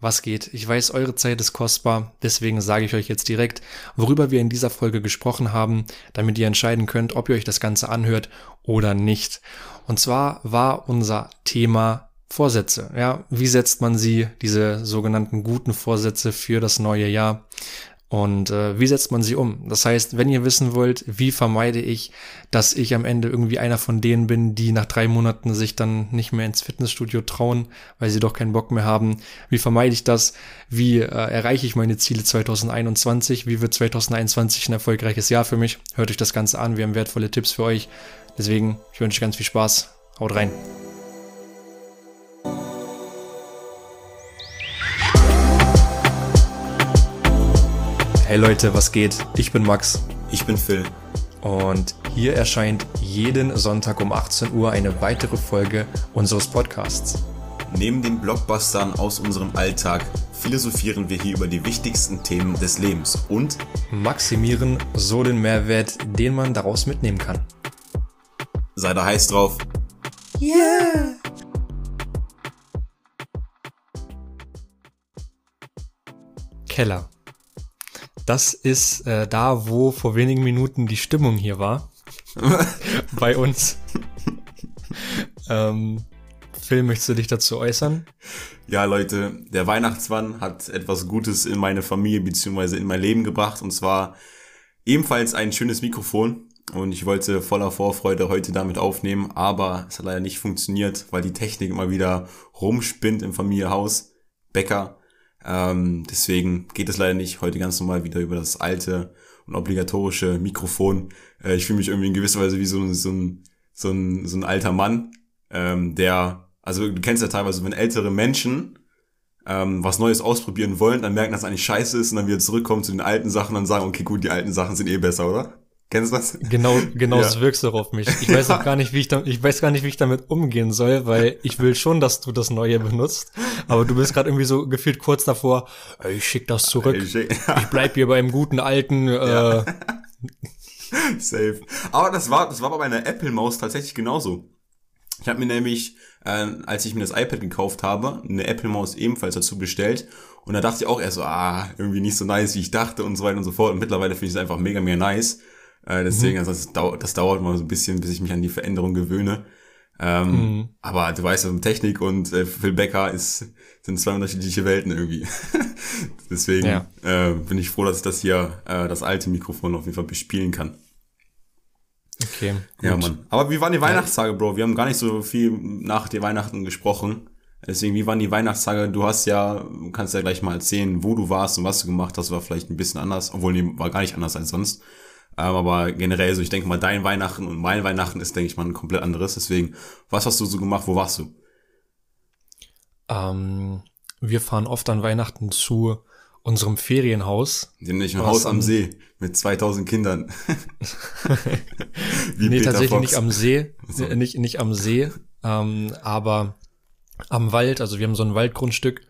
Was geht? Ich weiß, eure Zeit ist kostbar, deswegen sage ich euch jetzt direkt, worüber wir in dieser Folge gesprochen haben, damit ihr entscheiden könnt, ob ihr euch das Ganze anhört oder nicht. Und zwar war unser Thema Vorsätze. Ja, wie setzt man sie, diese sogenannten guten Vorsätze für das neue Jahr? Und äh, wie setzt man sie um? Das heißt, wenn ihr wissen wollt, wie vermeide ich, dass ich am Ende irgendwie einer von denen bin, die nach drei Monaten sich dann nicht mehr ins Fitnessstudio trauen, weil sie doch keinen Bock mehr haben. Wie vermeide ich das? Wie äh, erreiche ich meine Ziele 2021? Wie wird 2021 ein erfolgreiches Jahr für mich? Hört euch das Ganze an. Wir haben wertvolle Tipps für euch. Deswegen, ich wünsche euch ganz viel Spaß. Haut rein. Hey Leute, was geht? Ich bin Max. Ich bin Phil. Und hier erscheint jeden Sonntag um 18 Uhr eine weitere Folge unseres Podcasts. Neben den Blockbustern aus unserem Alltag philosophieren wir hier über die wichtigsten Themen des Lebens und maximieren so den Mehrwert, den man daraus mitnehmen kann. Sei da heiß drauf. Yeah! Keller. Das ist äh, da, wo vor wenigen Minuten die Stimmung hier war. bei uns. ähm, Phil, möchtest du dich dazu äußern? Ja, Leute, der Weihnachtsmann hat etwas Gutes in meine Familie bzw. in mein Leben gebracht und zwar ebenfalls ein schönes Mikrofon. Und ich wollte voller Vorfreude heute damit aufnehmen, aber es hat leider nicht funktioniert, weil die Technik immer wieder rumspinnt im Familienhaus. Bäcker ähm, deswegen geht es leider nicht heute ganz normal wieder über das alte und obligatorische Mikrofon. Äh, ich fühle mich irgendwie in gewisser Weise wie so ein, so ein, so ein, so ein alter Mann, ähm, der, also du kennst ja teilweise, wenn ältere Menschen ähm, was Neues ausprobieren wollen, dann merken, dass es eigentlich scheiße ist und dann wieder zurückkommen zu den alten Sachen und sagen, okay, gut, die alten Sachen sind eh besser, oder? Kennst du das? Genau, genau, ja. das wirkst du auf mich. Ich weiß auch gar nicht, wie ich da, ich weiß gar nicht, wie ich damit umgehen soll, weil ich will schon, dass du das Neue benutzt. Aber du bist gerade irgendwie so gefühlt kurz davor, ich schick das zurück. Ich, schick, ich bleib hier beim guten alten, äh, Safe. Aber das war, das war bei meiner Apple-Maus tatsächlich genauso. Ich habe mir nämlich, äh, als ich mir das iPad gekauft habe, eine Apple-Maus ebenfalls dazu bestellt. Und da dachte ich auch erst so, ah, irgendwie nicht so nice, wie ich dachte und so weiter und so fort. Und mittlerweile finde ich es einfach mega, mega nice. Äh, deswegen, mhm. also das dauert, das dauert mal so ein bisschen, bis ich mich an die Veränderung gewöhne. Ähm, mhm. Aber du weißt, Technik und äh, Phil Becker ist, sind zwei unterschiedliche Welten irgendwie. Deswegen ja. äh, bin ich froh, dass ich das hier, äh, das alte Mikrofon auf jeden Fall bespielen kann. Okay. Gut. Ja, Mann. Aber wie waren die Weihnachtstage, Bro? Wir haben gar nicht so viel nach den Weihnachten gesprochen. Deswegen, wie waren die Weihnachtstage? Du hast ja, kannst ja gleich mal erzählen, wo du warst und was du gemacht hast, war vielleicht ein bisschen anders, obwohl die war gar nicht anders als sonst. Ähm, aber generell so, ich denke mal, dein Weihnachten und mein Weihnachten ist, denke ich mal, ein komplett anderes. Deswegen, was hast du so gemacht? Wo warst du? Ähm, wir fahren oft an Weihnachten zu unserem Ferienhaus. Nämlich ein Haus am See mit 2000 Kindern. nee, Peter tatsächlich Fox. nicht am See, so. nicht, nicht am See, ähm, aber am Wald. Also wir haben so ein Waldgrundstück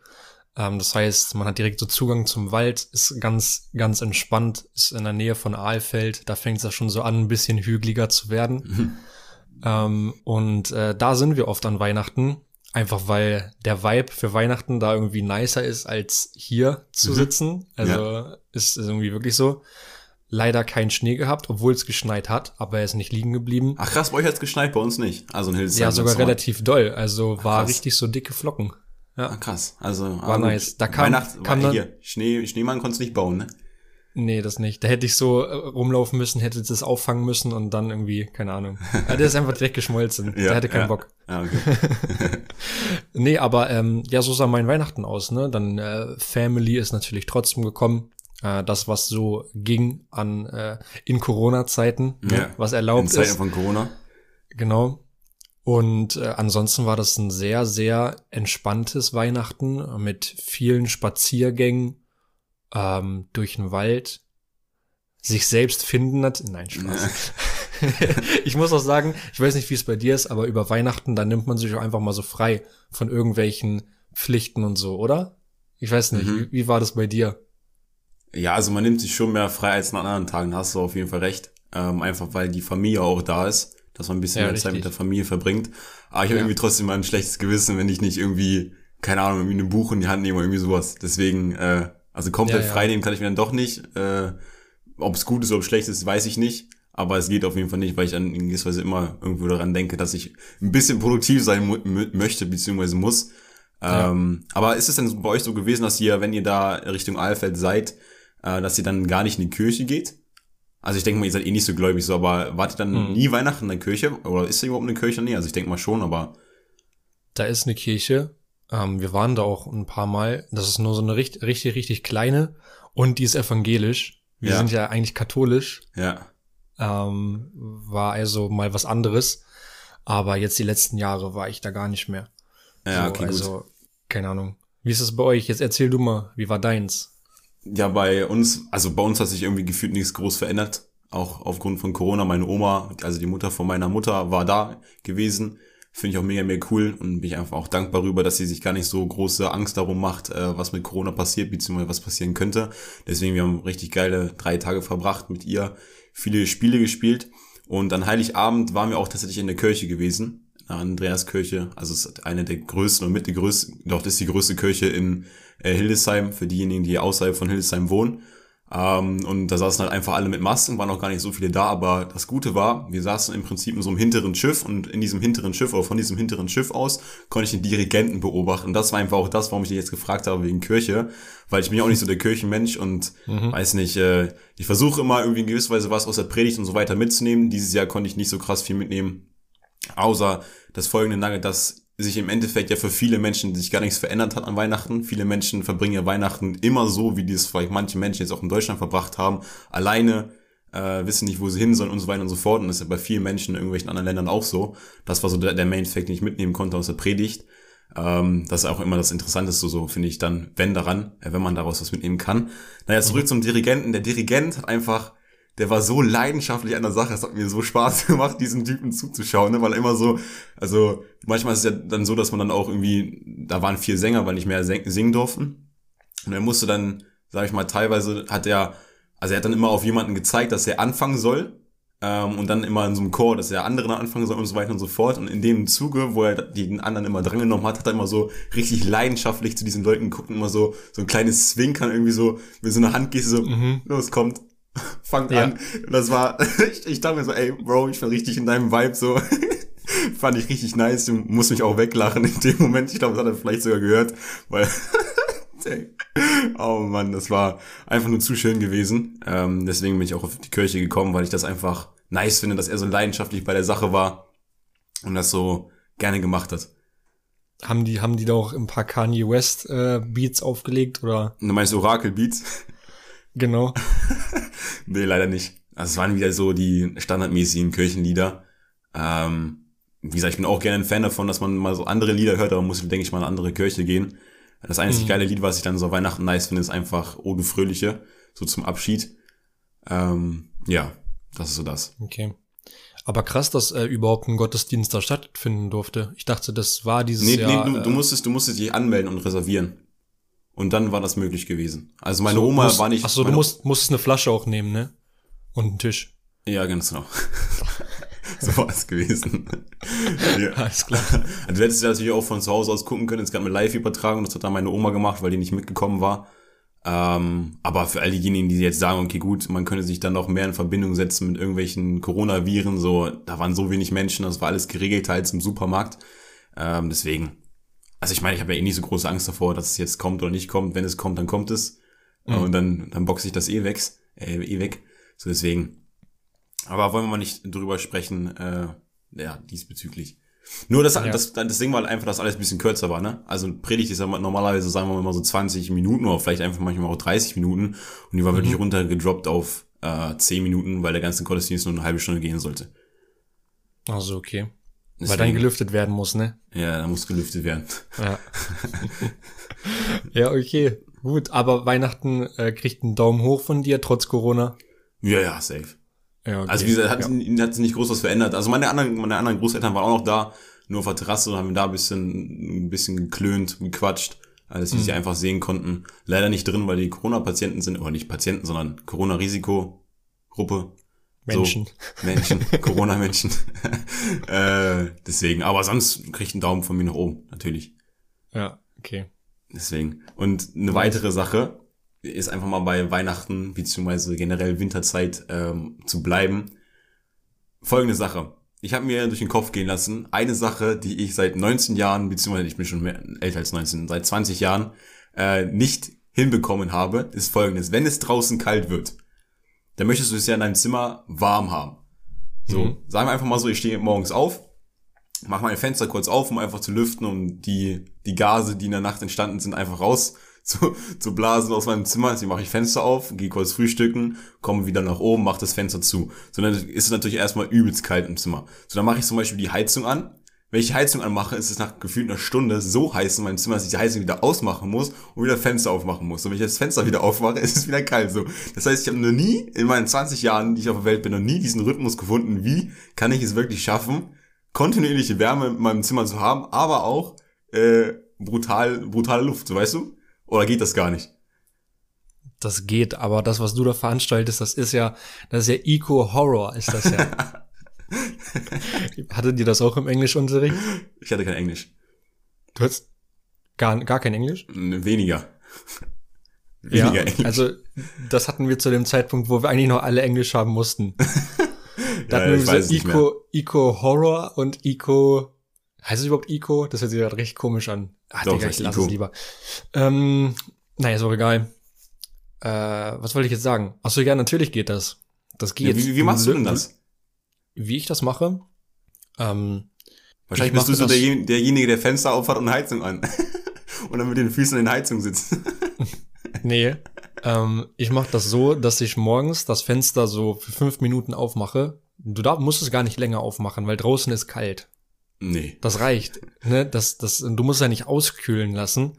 ähm, das heißt, man hat direkt so Zugang zum Wald, ist ganz, ganz entspannt, ist in der Nähe von Aalfeld. Da fängt es ja schon so an, ein bisschen hügeliger zu werden. Mhm. Ähm, und äh, da sind wir oft an Weihnachten. Einfach weil der Vibe für Weihnachten da irgendwie nicer ist, als hier zu mhm. sitzen. Also ja. ist, ist irgendwie wirklich so. Leider keinen Schnee gehabt, obwohl es geschneit hat, aber er ist nicht liegen geblieben. Ach krass, bei euch hat's geschneit, bei uns nicht. Also in Hildesheim. Ja, sogar relativ doll. Also Ach, war richtig so dicke Flocken. Ja. Ah, krass. Also war nice. Da kam, Weihnacht, kam war hier. Schnee, Schneemann konntest nicht bauen, ne? Nee, das nicht. Da hätte ich so äh, rumlaufen müssen, hätte das auffangen müssen und dann irgendwie, keine Ahnung. Ja, der ist einfach direkt geschmolzen. ja, der hätte keinen ja. Bock. Ja, okay. nee, aber ähm, ja, so sah mein Weihnachten aus, ne? Dann äh, Family ist natürlich trotzdem gekommen. Äh, das, was so ging an äh, in Corona-Zeiten, ne? ja. was erlaubt in Zeiten ist. von Corona. Genau. Und äh, ansonsten war das ein sehr, sehr entspanntes Weihnachten mit vielen Spaziergängen ähm, durch den Wald. Sich selbst finden hat. Nein, Spaß. ich muss auch sagen, ich weiß nicht, wie es bei dir ist, aber über Weihnachten, da nimmt man sich auch einfach mal so frei von irgendwelchen Pflichten und so, oder? Ich weiß nicht, mhm. wie, wie war das bei dir? Ja, also man nimmt sich schon mehr frei als an anderen Tagen, hast du auf jeden Fall recht. Ähm, einfach weil die Familie auch da ist dass man ein bisschen ja, mehr Zeit mit der Familie verbringt. Aber ich habe ja. irgendwie trotzdem mal ein schlechtes Gewissen, wenn ich nicht irgendwie keine Ahnung, irgendwie ein Buch in die Hand nehmen oder irgendwie sowas. Deswegen, äh, also komplett Ja, frei nehmen kann ich mir dann doch nicht. Äh, ob es gut ist oder ob es schlecht ist, weiß ich nicht. Aber es geht auf jeden Fall nicht, weil ich dann in gewisser Weise immer irgendwo daran denke, dass ich ein bisschen produktiv sein möchte, beziehungsweise muss. Ähm, aber ist es denn bei euch so gewesen, dass ihr, wenn ihr da Richtung Aalfeld seid, äh, dass ihr dann gar nicht in die Kirche geht? Also ich denke mal, ihr seid eh nicht so gläubig so, aber wart ihr dann Mhm. nie Weihnachten in der Kirche? Oder ist da überhaupt eine Kirche? Nee, also ich denke mal schon, aber Da ist eine Kirche. Ähm, wir waren da auch ein paar Mal. Das ist nur so eine richtig, richtig, richtig kleine und die ist evangelisch. Wir Ja. sind ja eigentlich katholisch. ja. Ähm, war also mal was anderes. Aber jetzt die letzten Jahre war ich da gar nicht mehr. Ja, so, okay, gut. also, keine Ahnung. Wie ist es bei euch? Jetzt erzähl du mal, wie war deins? Ja, bei uns, also bei uns hat sich irgendwie gefühlt nichts groß verändert. Auch aufgrund von Corona. Meine Oma, also die Mutter von meiner Mutter, war da gewesen. Finde ich auch mega, mega cool und bin ich einfach auch dankbar darüber, dass sie sich gar nicht so große Angst darum macht, äh, was mit Corona passiert, beziehungsweise was passieren könnte. Deswegen, wir haben richtig geile drei Tage verbracht mit ihr, viele Spiele gespielt und an Heiligabend waren wir auch tatsächlich in der Kirche gewesen, der Andreaskirche. Also es ist eine der größten und mit die größte, doch das ist die größte Kirche in äh, Hildesheim für diejenigen, die außerhalb von Hildesheim wohnen. Ähm, und da saßen halt einfach alle mit Masken, waren auch gar nicht so viele da, aber das Gute war, wir saßen im Prinzip in so einem hinteren Schiff und in diesem hinteren Schiff oder von diesem hinteren Schiff aus konnte ich den Dirigenten beobachten. Und das war einfach auch das, warum ich dich jetzt gefragt habe wegen Kirche, weil ich bin ja auch nicht so der Kirchenmensch und weiß nicht, äh, ich versuche immer irgendwie in gewisser Weise was aus der Predigt und so weiter mitzunehmen. Dieses Jahr konnte ich nicht so krass viel mitnehmen, außer das folgende Nugget, dass sich im Endeffekt ja für viele Menschen sich gar nichts verändert hat an Weihnachten. Viele Menschen verbringen ja Weihnachten immer so, wie die es vielleicht manche Menschen jetzt auch in Deutschland verbracht haben. Alleine äh, wissen nicht, wo sie hin sollen und so weiter und so fort. Und das ist ja bei vielen Menschen in irgendwelchen anderen Ländern auch so. Das war so der, der Main Fact, den ich mitnehmen konnte aus der Predigt. Ähm, das ist auch immer das Interessanteste, so finde ich dann, wenn daran, äh, wenn man daraus was mitnehmen kann. Naja, zurück zum Dirigenten. Der Dirigent hat einfach der war so leidenschaftlich an der Sache, es hat mir so Spaß gemacht, diesen Typen zuzuschauen, ne? weil er immer so, also manchmal ist es ja dann so, dass man dann auch irgendwie, da waren vier Sänger, weil nicht mehr sing- singen durften. Und er musste dann, sag ich mal, teilweise hat er, also er hat dann immer auf jemanden gezeigt, dass er anfangen soll. Ähm, und dann immer in so einem Chor, dass der andere dann anfangen soll und so weiter und so fort. Und in dem Zuge, wo er den anderen immer drangenommen hat, hat er immer so richtig leidenschaftlich zu diesen Leuten geguckt und immer so, so ein kleines Zwinkern irgendwie so, mit so einer Handgeste so, Mhm. los, kommt, fangt Ja. an. Und das war, ich, ich dachte mir so, ey, Bro, ich bin richtig in deinem Vibe, so. Fand ich richtig nice, du musst mich auch weglachen in dem Moment. Ich glaube, das hat er vielleicht sogar gehört, weil, oh Mann, das war einfach nur zu schön gewesen. Ähm, deswegen bin ich auch auf die Kirche gekommen, weil ich das einfach nice finde, dass er so leidenschaftlich bei der Sache war und das so gerne gemacht hat. Haben die, haben die da auch ein paar Kanye West äh, Beats aufgelegt oder? Du meinst Orakel Beats? Genau. Nee, leider nicht. Also es waren wieder so die standardmäßigen Kirchenlieder. Ähm, wie gesagt, ich bin auch gerne ein Fan davon, dass man mal so andere Lieder hört, aber man muss, denke ich, mal in eine andere Kirche gehen. Das einzig Mhm. geile Lied, was ich dann so Weihnachten nice finde, ist einfach O du Fröhliche, so zum Abschied. Ähm, ja, das ist so das. Okay. Aber krass, dass äh, überhaupt ein Gottesdienst da stattfinden durfte. Ich dachte, das war dieses Nee, Jahr. nee, du, du äh, musstest, du musstest dich anmelden und reservieren. Und dann war das möglich gewesen. Also meine so, Oma musst, war nicht. Ach so, du musst, musstest eine Flasche auch nehmen, ne? Und einen Tisch. Ja, ganz genau. so war es gewesen. ja. Alles klar. Also du hättest ja natürlich auch von zu Hause aus gucken können, es gab eine Live-Übertragung, das hat dann meine Oma gemacht, weil die nicht mitgekommen war. Ähm, aber für all diejenigen, die jetzt sagen, okay, gut, man könnte sich dann noch mehr in Verbindung setzen mit irgendwelchen Coronaviren, so, da waren so wenig Menschen, das war alles geregelter als im Supermarkt. Ähm, deswegen, also ich meine, ich habe ja eh nicht so große Angst davor, dass es jetzt kommt oder nicht kommt. Wenn es kommt, dann kommt es. Mhm. Und dann, dann boxe ich das eh weg, äh, eh weg. So deswegen. Aber wollen wir mal nicht drüber sprechen, äh, ja, diesbezüglich. Nur das, Ja. das, das Ding war halt einfach, dass alles ein bisschen kürzer war, ne? Also Predigt ist ja normalerweise, sagen wir mal so 20 Minuten oder vielleicht einfach manchmal auch 30 Minuten. Und die war wirklich Mhm. runtergedroppt auf äh, 10 Minuten, weil der ganze Gottesdienst nur eine halbe Stunde gehen sollte. Also okay. Weil Deswegen- dann gelüftet werden muss, ne? Ja, da muss gelüftet werden. Ja. ja, okay. Gut, aber Weihnachten äh, kriegt einen Daumen hoch von dir, trotz Corona. Ja, ja, safe. Ja, okay. Also wie gesagt, hat, ja. hat sich nicht groß was verändert. Also meine anderen, meine anderen Großeltern waren auch noch da, nur auf der Terrasse und haben da ein bisschen, ein bisschen geklönt, gequatscht, als dass wir Mhm. sie einfach sehen konnten. Leider nicht drin, weil die Corona-Patienten sind, oder nicht Patienten, sondern Corona-Risikogruppe. Menschen. So, Menschen, Corona-Menschen. äh, deswegen, aber sonst kriegt einen Daumen von mir nach oben, natürlich. Ja, Okay. Deswegen. Und eine weitere Sache ist einfach mal bei Weihnachten beziehungsweise generell Winterzeit ähm, zu bleiben. Folgende Sache. Ich habe mir durch den Kopf gehen lassen, eine Sache, die ich seit 19 Jahren, beziehungsweise ich bin schon mehr, älter als 19, seit 20 Jahren äh, nicht hinbekommen habe, ist folgendes. Wenn es draußen kalt wird, dann möchtest du es ja in deinem Zimmer warm haben. So, mhm. sagen wir einfach mal so, ich stehe morgens auf, mach mein Fenster kurz auf, um einfach zu lüften, um die, die Gase, die in der Nacht entstanden sind, einfach raus zu, zu blasen aus meinem Zimmer. Deswegen mache ich Fenster auf, gehe kurz frühstücken, komme wieder nach oben, mache das Fenster zu. So, dann ist es natürlich erstmal übelst kalt im Zimmer. So, dann mache ich zum Beispiel die Heizung an. Wenn ich die Heizung anmache, ist es nach gefühlt einer Stunde so heiß in meinem Zimmer, dass ich die Heizung wieder ausmachen muss und wieder Fenster aufmachen muss. Und wenn ich das Fenster wieder aufmache, ist es wieder kalt. So, das heißt, ich habe noch nie in meinen 20 Jahren, die ich auf der Welt bin, noch nie diesen Rhythmus gefunden. Wie kann ich es wirklich schaffen, kontinuierliche Wärme in meinem Zimmer zu haben, aber auch äh, brutal brutale Luft, so weißt du? Oder geht das gar nicht? Das geht, aber das, was du da veranstaltest, das ist ja, das ist ja Eco-Horror, ist das ja. Hattet ihr das auch im Englischunterricht? Ich hatte kein Englisch. Du hattest gar, gar kein Englisch? Weniger. Weniger ja, Englisch. Also, das hatten wir zu dem Zeitpunkt, wo wir eigentlich noch alle Englisch haben mussten. da ja, hatten wir so Eco, Eco Horror und Eco, heißt es überhaupt Eco? Das hört sich gerade recht komisch an. Ach, Doch, Digga, ich lass Ico. es lieber. Ähm, naja, ist auch egal. Äh, was wollte ich jetzt sagen? Ach so, ja, natürlich geht das. Das geht. Ja, wie, wie machst du denn das? Wie ich das mache? Ähm, Wahrscheinlich bist du so der, derjenige, der Fenster aufhat und Heizung an. und dann mit den Füßen in der Heizung sitzt. nee. Ähm, ich mache das so, dass ich morgens das Fenster so für fünf Minuten aufmache. Du darf, musst es gar nicht länger aufmachen, weil draußen ist kalt. Nee. Das reicht. Ne? Das, das, du musst ja nicht auskühlen lassen.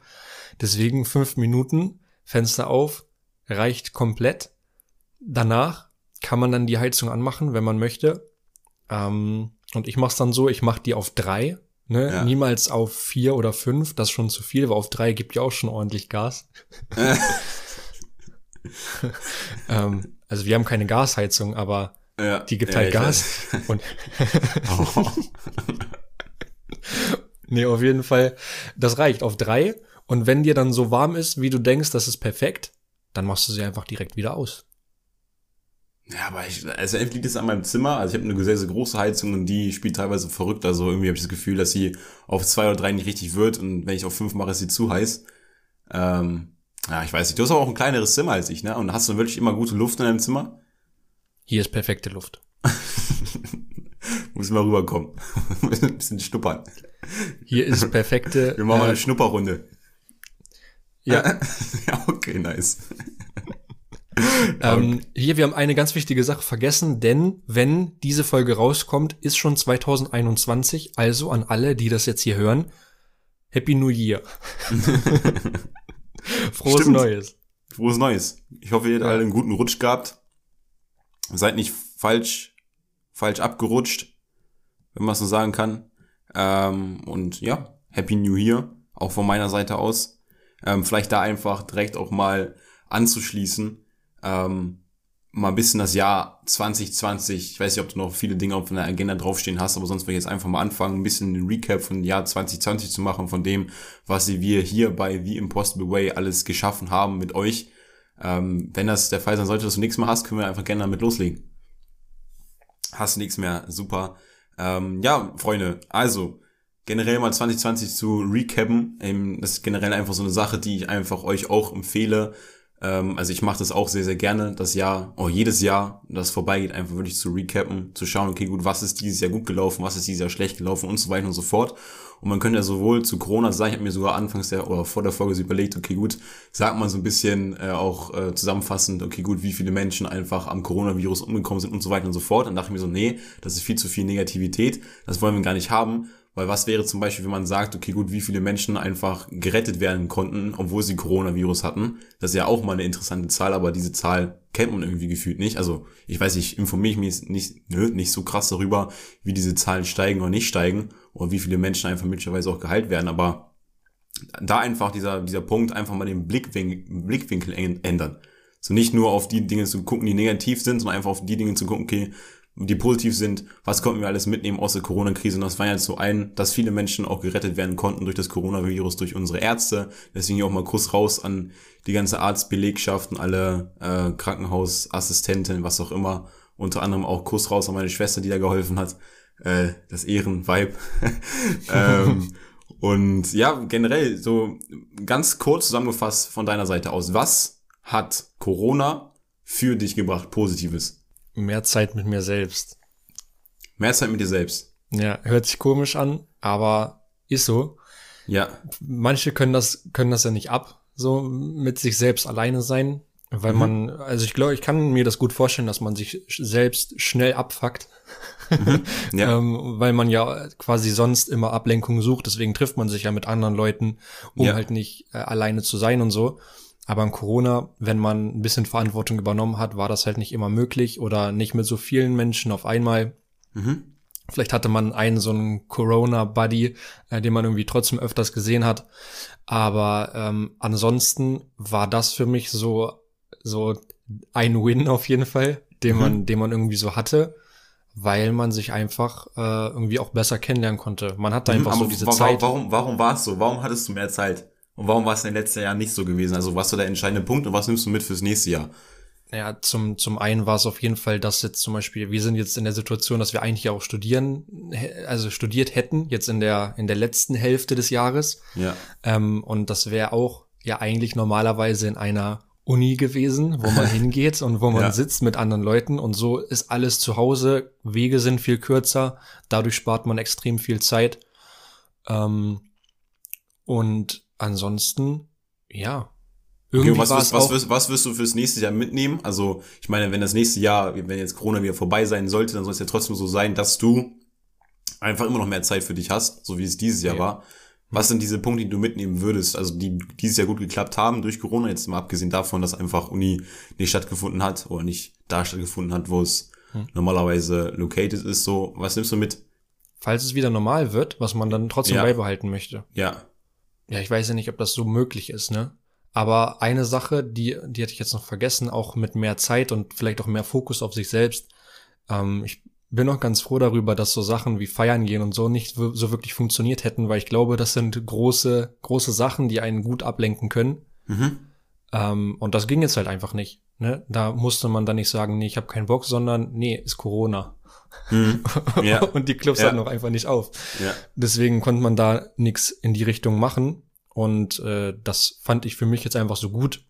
Deswegen fünf Minuten, Fenster auf, reicht komplett. Danach kann man dann die Heizung anmachen, wenn man möchte. Ähm, und ich mache es dann so, ich mache die auf drei. Ne? Ja. Niemals auf vier oder fünf, das ist schon zu viel, weil auf drei gibt ja auch schon ordentlich Gas. ähm, also wir haben keine Gasheizung, aber ja. die gibt halt Gas. Und oh. nee, auf jeden Fall, das reicht auf drei. Und wenn dir dann so warm ist, wie du denkst, das ist perfekt, dann machst du sie einfach direkt wieder aus. Ja, aber ich, also entweder liegt es an meinem Zimmer, also ich habe eine sehr, sehr große Heizung und die spielt teilweise verrückt, also irgendwie habe ich das Gefühl, dass sie auf zwei oder drei nicht richtig wird und wenn ich auf fünf mache, ist sie zu heiß. Ähm, ja, ich weiß nicht, du hast aber auch ein kleineres Zimmer als ich, ne? Und hast du wirklich immer gute Luft in deinem Zimmer? Hier ist perfekte Luft. Muss mal rüberkommen. ein bisschen schnuppern. Hier ist perfekte. Wir machen mal eine äh, Schnupperrunde. Ja. ja, okay, nice. ähm, hier, wir haben eine ganz wichtige Sache vergessen, denn wenn diese Folge rauskommt, ist schon 2021, also an alle, die das jetzt hier hören, Happy New Year. Frohes Stimmt. Neues. Frohes Neues. Ich hoffe, ihr habt ja. alle einen guten Rutsch gehabt. Seid nicht falsch, falsch abgerutscht, wenn man so sagen kann. Ähm, und ja, Happy New Year, auch von meiner Seite aus. Ähm, vielleicht da einfach direkt auch mal anzuschließen. Ähm, mal ein bisschen das Jahr 2020, ich weiß nicht, ob du noch viele Dinge auf der Agenda draufstehen hast, aber sonst will ich jetzt einfach mal anfangen, ein bisschen den Recap von Jahr 2020 zu machen, von dem, was wir hier bei The Impossible Way alles geschaffen haben mit euch. Ähm, wenn das der Fall sein sollte, dass du nichts mehr hast, können wir einfach gerne damit loslegen. Hast nichts mehr, super. Ähm, ja, Freunde, also generell mal 2020 zu recappen. Ähm, das ist generell einfach so eine Sache, die ich einfach euch auch empfehle. Ähm, also ich mache das auch sehr, sehr gerne, das Jahr, oh, jedes Jahr, das vorbeigeht, einfach wirklich zu recappen, zu schauen, okay, gut, was ist dieses Jahr gut gelaufen, was ist dieses Jahr schlecht gelaufen und so weiter und so fort. Und man könnte ja sowohl zu Corona sagen, ich habe mir sogar anfangs der oder vor der Folge so überlegt, okay, gut, sagt man so ein bisschen äh, auch äh, zusammenfassend, okay, gut, wie viele Menschen einfach am Coronavirus umgekommen sind und so weiter und so fort. Dann dachte ich mir so, nee, das ist viel zu viel Negativität, das wollen wir gar nicht haben weil was wäre zum Beispiel, wenn man sagt, okay, gut, wie viele Menschen einfach gerettet werden konnten, obwohl sie Coronavirus hatten? Das ist ja auch mal eine interessante Zahl, aber diese Zahl kennt man irgendwie gefühlt nicht. Also ich weiß, ich informiere mich nicht, nicht so krass darüber, wie diese Zahlen steigen oder nicht steigen oder wie viele Menschen einfach möglicherweise auch geheilt werden. Aber da einfach dieser, dieser Punkt, einfach mal den Blickwinkel, Blickwinkel ändern. So nicht nur auf die Dinge zu gucken, die negativ sind, sondern einfach auf die Dinge zu gucken, okay, die positiv sind, was konnten wir alles mitnehmen aus der Corona-Krise. Und das war jetzt so ein, dass viele Menschen auch gerettet werden konnten durch das Coronavirus, durch unsere Ärzte. Deswegen hier auch mal Kuss raus an die ganze Arztbelegschaften, alle äh, Krankenhausassistenten, was auch immer. Unter anderem auch Kuss raus an meine Schwester, die da geholfen hat. Äh, das Ehrenvibe. ähm, und ja, generell so ganz kurz zusammengefasst von deiner Seite aus. Was hat Corona für dich gebracht, Positives? Mehr Zeit mit mir selbst. Mehr Zeit mit dir selbst. Ja, hört sich komisch an, aber ist so. Ja. Manche können das, können das ja nicht ab, so mit sich selbst alleine sein, weil mhm. man, also ich glaube, ich kann mir das gut vorstellen, dass man sich selbst schnell abfuckt. Mhm. Ja. ähm, weil man ja quasi sonst immer Ablenkung sucht, deswegen trifft man sich ja mit anderen Leuten, um ja. halt nicht äh, alleine zu sein und so. Aber im Corona, wenn man ein bisschen Verantwortung übernommen hat, war das halt nicht immer möglich oder nicht mit so vielen Menschen auf einmal. Mhm. Vielleicht hatte man einen so einen Corona-Buddy, äh, den man irgendwie trotzdem öfters gesehen hat. Aber ähm, ansonsten war das für mich so, so ein Win auf jeden Fall, den mhm. man, den man irgendwie so hatte, weil man sich einfach äh, irgendwie auch besser kennenlernen konnte. Man hat da mhm, einfach so diese warum, Zeit. Warum, warum war es so? Warum hattest du mehr Zeit? Und warum war es in den letzten Jahren nicht so gewesen? Also was war der entscheidende Punkt und was nimmst du mit fürs nächste Jahr? Ja, zum, zum einen war es auf jeden Fall, dass jetzt zum Beispiel, wir sind jetzt in der Situation, dass wir eigentlich auch studieren, also studiert hätten, jetzt in der, in der letzten Hälfte des Jahres. Ja. Ähm, und das wäre auch ja eigentlich normalerweise in einer Uni gewesen, wo man hingeht und wo man ja. sitzt mit anderen Leuten und so ist alles zu Hause, Wege sind viel kürzer, dadurch spart man extrem viel Zeit. Ähm, und ansonsten, ja, irgendwie okay, was, wirst, was, wirst, was wirst du fürs nächste Jahr mitnehmen? Also, ich meine, wenn das nächste Jahr, wenn jetzt Corona wieder vorbei sein sollte, dann soll es ja trotzdem so sein, dass du einfach immer noch mehr Zeit für dich hast, so wie es dieses Jahr ja. war. Was sind diese Punkte, die du mitnehmen würdest, also die dieses Jahr gut geklappt haben durch Corona, jetzt mal abgesehen davon, dass einfach Uni nicht stattgefunden hat oder nicht da stattgefunden hat, wo es hm. normalerweise located ist, so, was nimmst du mit? Falls es wieder normal wird, was man dann trotzdem ja. beibehalten möchte. Ja. Ja, ich weiß ja nicht, ob das so möglich ist, ne? Aber eine Sache, die, die hatte ich jetzt noch vergessen, auch mit mehr Zeit und vielleicht auch mehr Fokus auf sich selbst. Ähm, ich bin auch ganz froh darüber, dass so Sachen wie Feiern gehen und so nicht so wirklich funktioniert hätten, weil ich glaube, das sind große, große Sachen, die einen gut ablenken können. Mhm. Ähm, und das ging jetzt halt einfach nicht. Ne? Da musste man dann nicht sagen, nee, ich habe keinen Bock, sondern nee, ist Corona. Mhm. Ja. und die Clubs ja. hatten auch einfach nicht auf. Ja. Deswegen konnte man da nichts in die Richtung machen. Und äh, das fand ich für mich jetzt einfach so gut,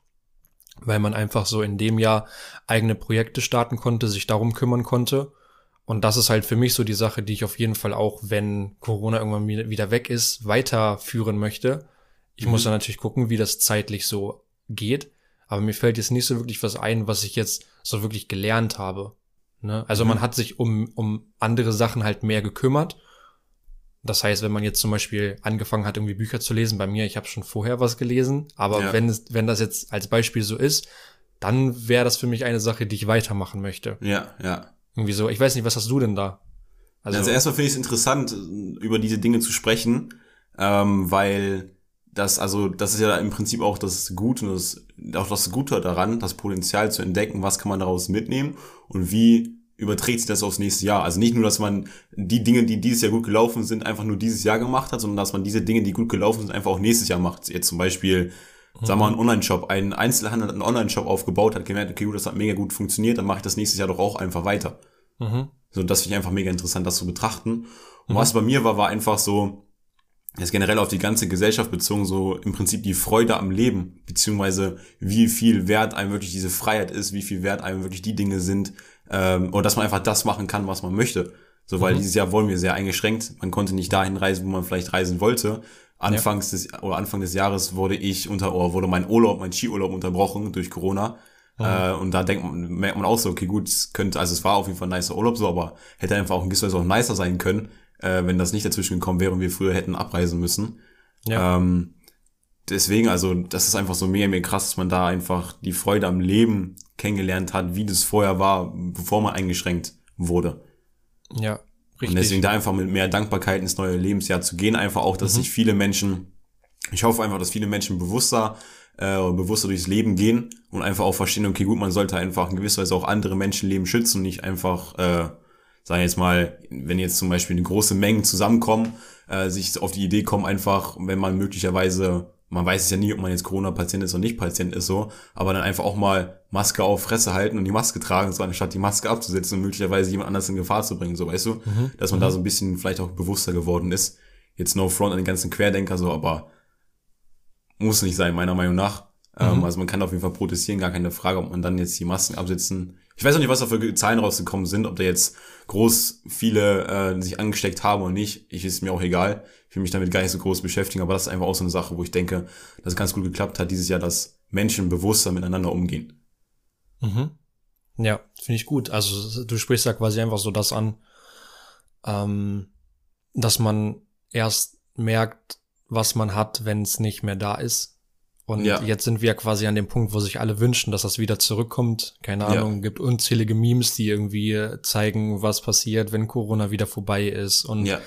weil man einfach so in dem Jahr eigene Projekte starten konnte, sich darum kümmern konnte. Und das ist halt für mich so die Sache, die ich auf jeden Fall auch, wenn Corona irgendwann wieder weg ist, weiterführen möchte. Ich mhm. muss dann natürlich gucken, wie das zeitlich so geht. Aber mir fällt jetzt nicht so wirklich was ein, was ich jetzt so wirklich gelernt habe. Ne? Also mhm. man hat sich um, um andere Sachen halt mehr gekümmert das heißt, wenn man jetzt zum Beispiel angefangen hat, irgendwie Bücher zu lesen, bei mir, ich habe schon vorher was gelesen, aber ja. wenn, es, wenn das jetzt als Beispiel so ist, dann wäre das für mich eine Sache, die ich weitermachen möchte. Ja, ja. Irgendwie so. Ich weiß nicht, was hast du denn da? Also, also erstmal finde ich es interessant, über diese Dinge zu sprechen, ähm, weil das, also, das ist ja im Prinzip auch das Gute und das, auch das Gute daran, das Potenzial zu entdecken, was kann man daraus mitnehmen und wie überträgt sich das aufs nächste Jahr. Also nicht nur, dass man die Dinge, die dieses Jahr gut gelaufen sind, einfach nur dieses Jahr gemacht hat, sondern dass man diese Dinge, die gut gelaufen sind, einfach auch nächstes Jahr macht. Jetzt zum Beispiel, mhm. sagen wir mal, einen Online-Shop, ein Einzelhandel einen Online-Shop aufgebaut, hat gemerkt, okay, gut, das hat mega gut funktioniert, dann mache ich das nächstes Jahr doch auch einfach weiter. Mhm. So, das finde ich einfach mega interessant, das zu betrachten. Und mhm. was bei mir war, war einfach so, jetzt generell auf die ganze Gesellschaft bezogen, so im Prinzip die Freude am Leben, beziehungsweise wie viel wert einem wirklich diese Freiheit ist, wie viel wert einem wirklich die Dinge sind, ähm, oder dass man einfach das machen kann, was man möchte. So, weil mhm. dieses Jahr wollen wir sehr eingeschränkt. Man konnte nicht dahin reisen, wo man vielleicht reisen wollte. Anfangs ja. des oder Anfang des Jahres wurde ich unter oder wurde mein Urlaub, mein Skiurlaub unterbrochen durch Corona. Mhm. Äh, und da denkt man, merkt man auch so, okay, gut, es könnte, also es war auf jeden Fall ein nicer Urlaub so, aber hätte einfach auch ein bisschen auch nicer sein können, äh, wenn das nicht dazwischen gekommen wäre und wir früher hätten abreisen müssen. Ja. Ähm, deswegen, also das ist einfach so mega, mega krass, dass man da einfach die Freude am Leben kennengelernt hat, wie das vorher war, bevor man eingeschränkt wurde. Ja, richtig. Und deswegen da einfach mit mehr Dankbarkeit ins neue Lebensjahr zu gehen, einfach auch, dass mhm. sich viele Menschen, ich hoffe einfach, dass viele Menschen bewusster äh, bewusster durchs Leben gehen und einfach auch verstehen, okay, gut, man sollte einfach in gewisser Weise auch andere Menschenleben schützen, nicht einfach äh, sagen jetzt mal, wenn jetzt zum Beispiel eine große Mengen zusammenkommen, äh, sich auf die Idee kommen, einfach, wenn man möglicherweise, man weiß es ja nie, ob man jetzt Corona-Patient ist oder nicht Patient ist, so, aber dann einfach auch mal Maske auf Fresse halten und die Maske tragen, so anstatt die Maske abzusetzen und möglicherweise jemand anders in Gefahr zu bringen, so weißt du, mhm. dass man mhm. da so ein bisschen vielleicht auch bewusster geworden ist. Jetzt no front an den ganzen Querdenker, so, aber muss nicht sein, meiner Meinung nach. Ähm, mhm. also man kann auf jeden Fall protestieren, gar keine Frage, ob man dann jetzt die Masken absetzen. Ich weiß auch nicht, was da für Zahlen rausgekommen sind, ob da jetzt groß viele äh, sich angesteckt haben oder nicht. Ich ist mir auch egal. Ich will mich damit gar nicht so groß beschäftigen, aber das ist einfach auch so eine Sache, wo ich denke, dass es ganz gut geklappt hat dieses Jahr, dass Menschen bewusster miteinander umgehen. Mhm. Ja, finde ich gut. Also du sprichst ja quasi einfach so das an, ähm, dass man erst merkt, was man hat, wenn es nicht mehr da ist. Und ja. jetzt sind wir quasi an dem Punkt, wo sich alle wünschen, dass das wieder zurückkommt. Keine Ahnung, ja. gibt unzählige Memes, die irgendwie zeigen, was passiert, wenn Corona wieder vorbei ist und ja.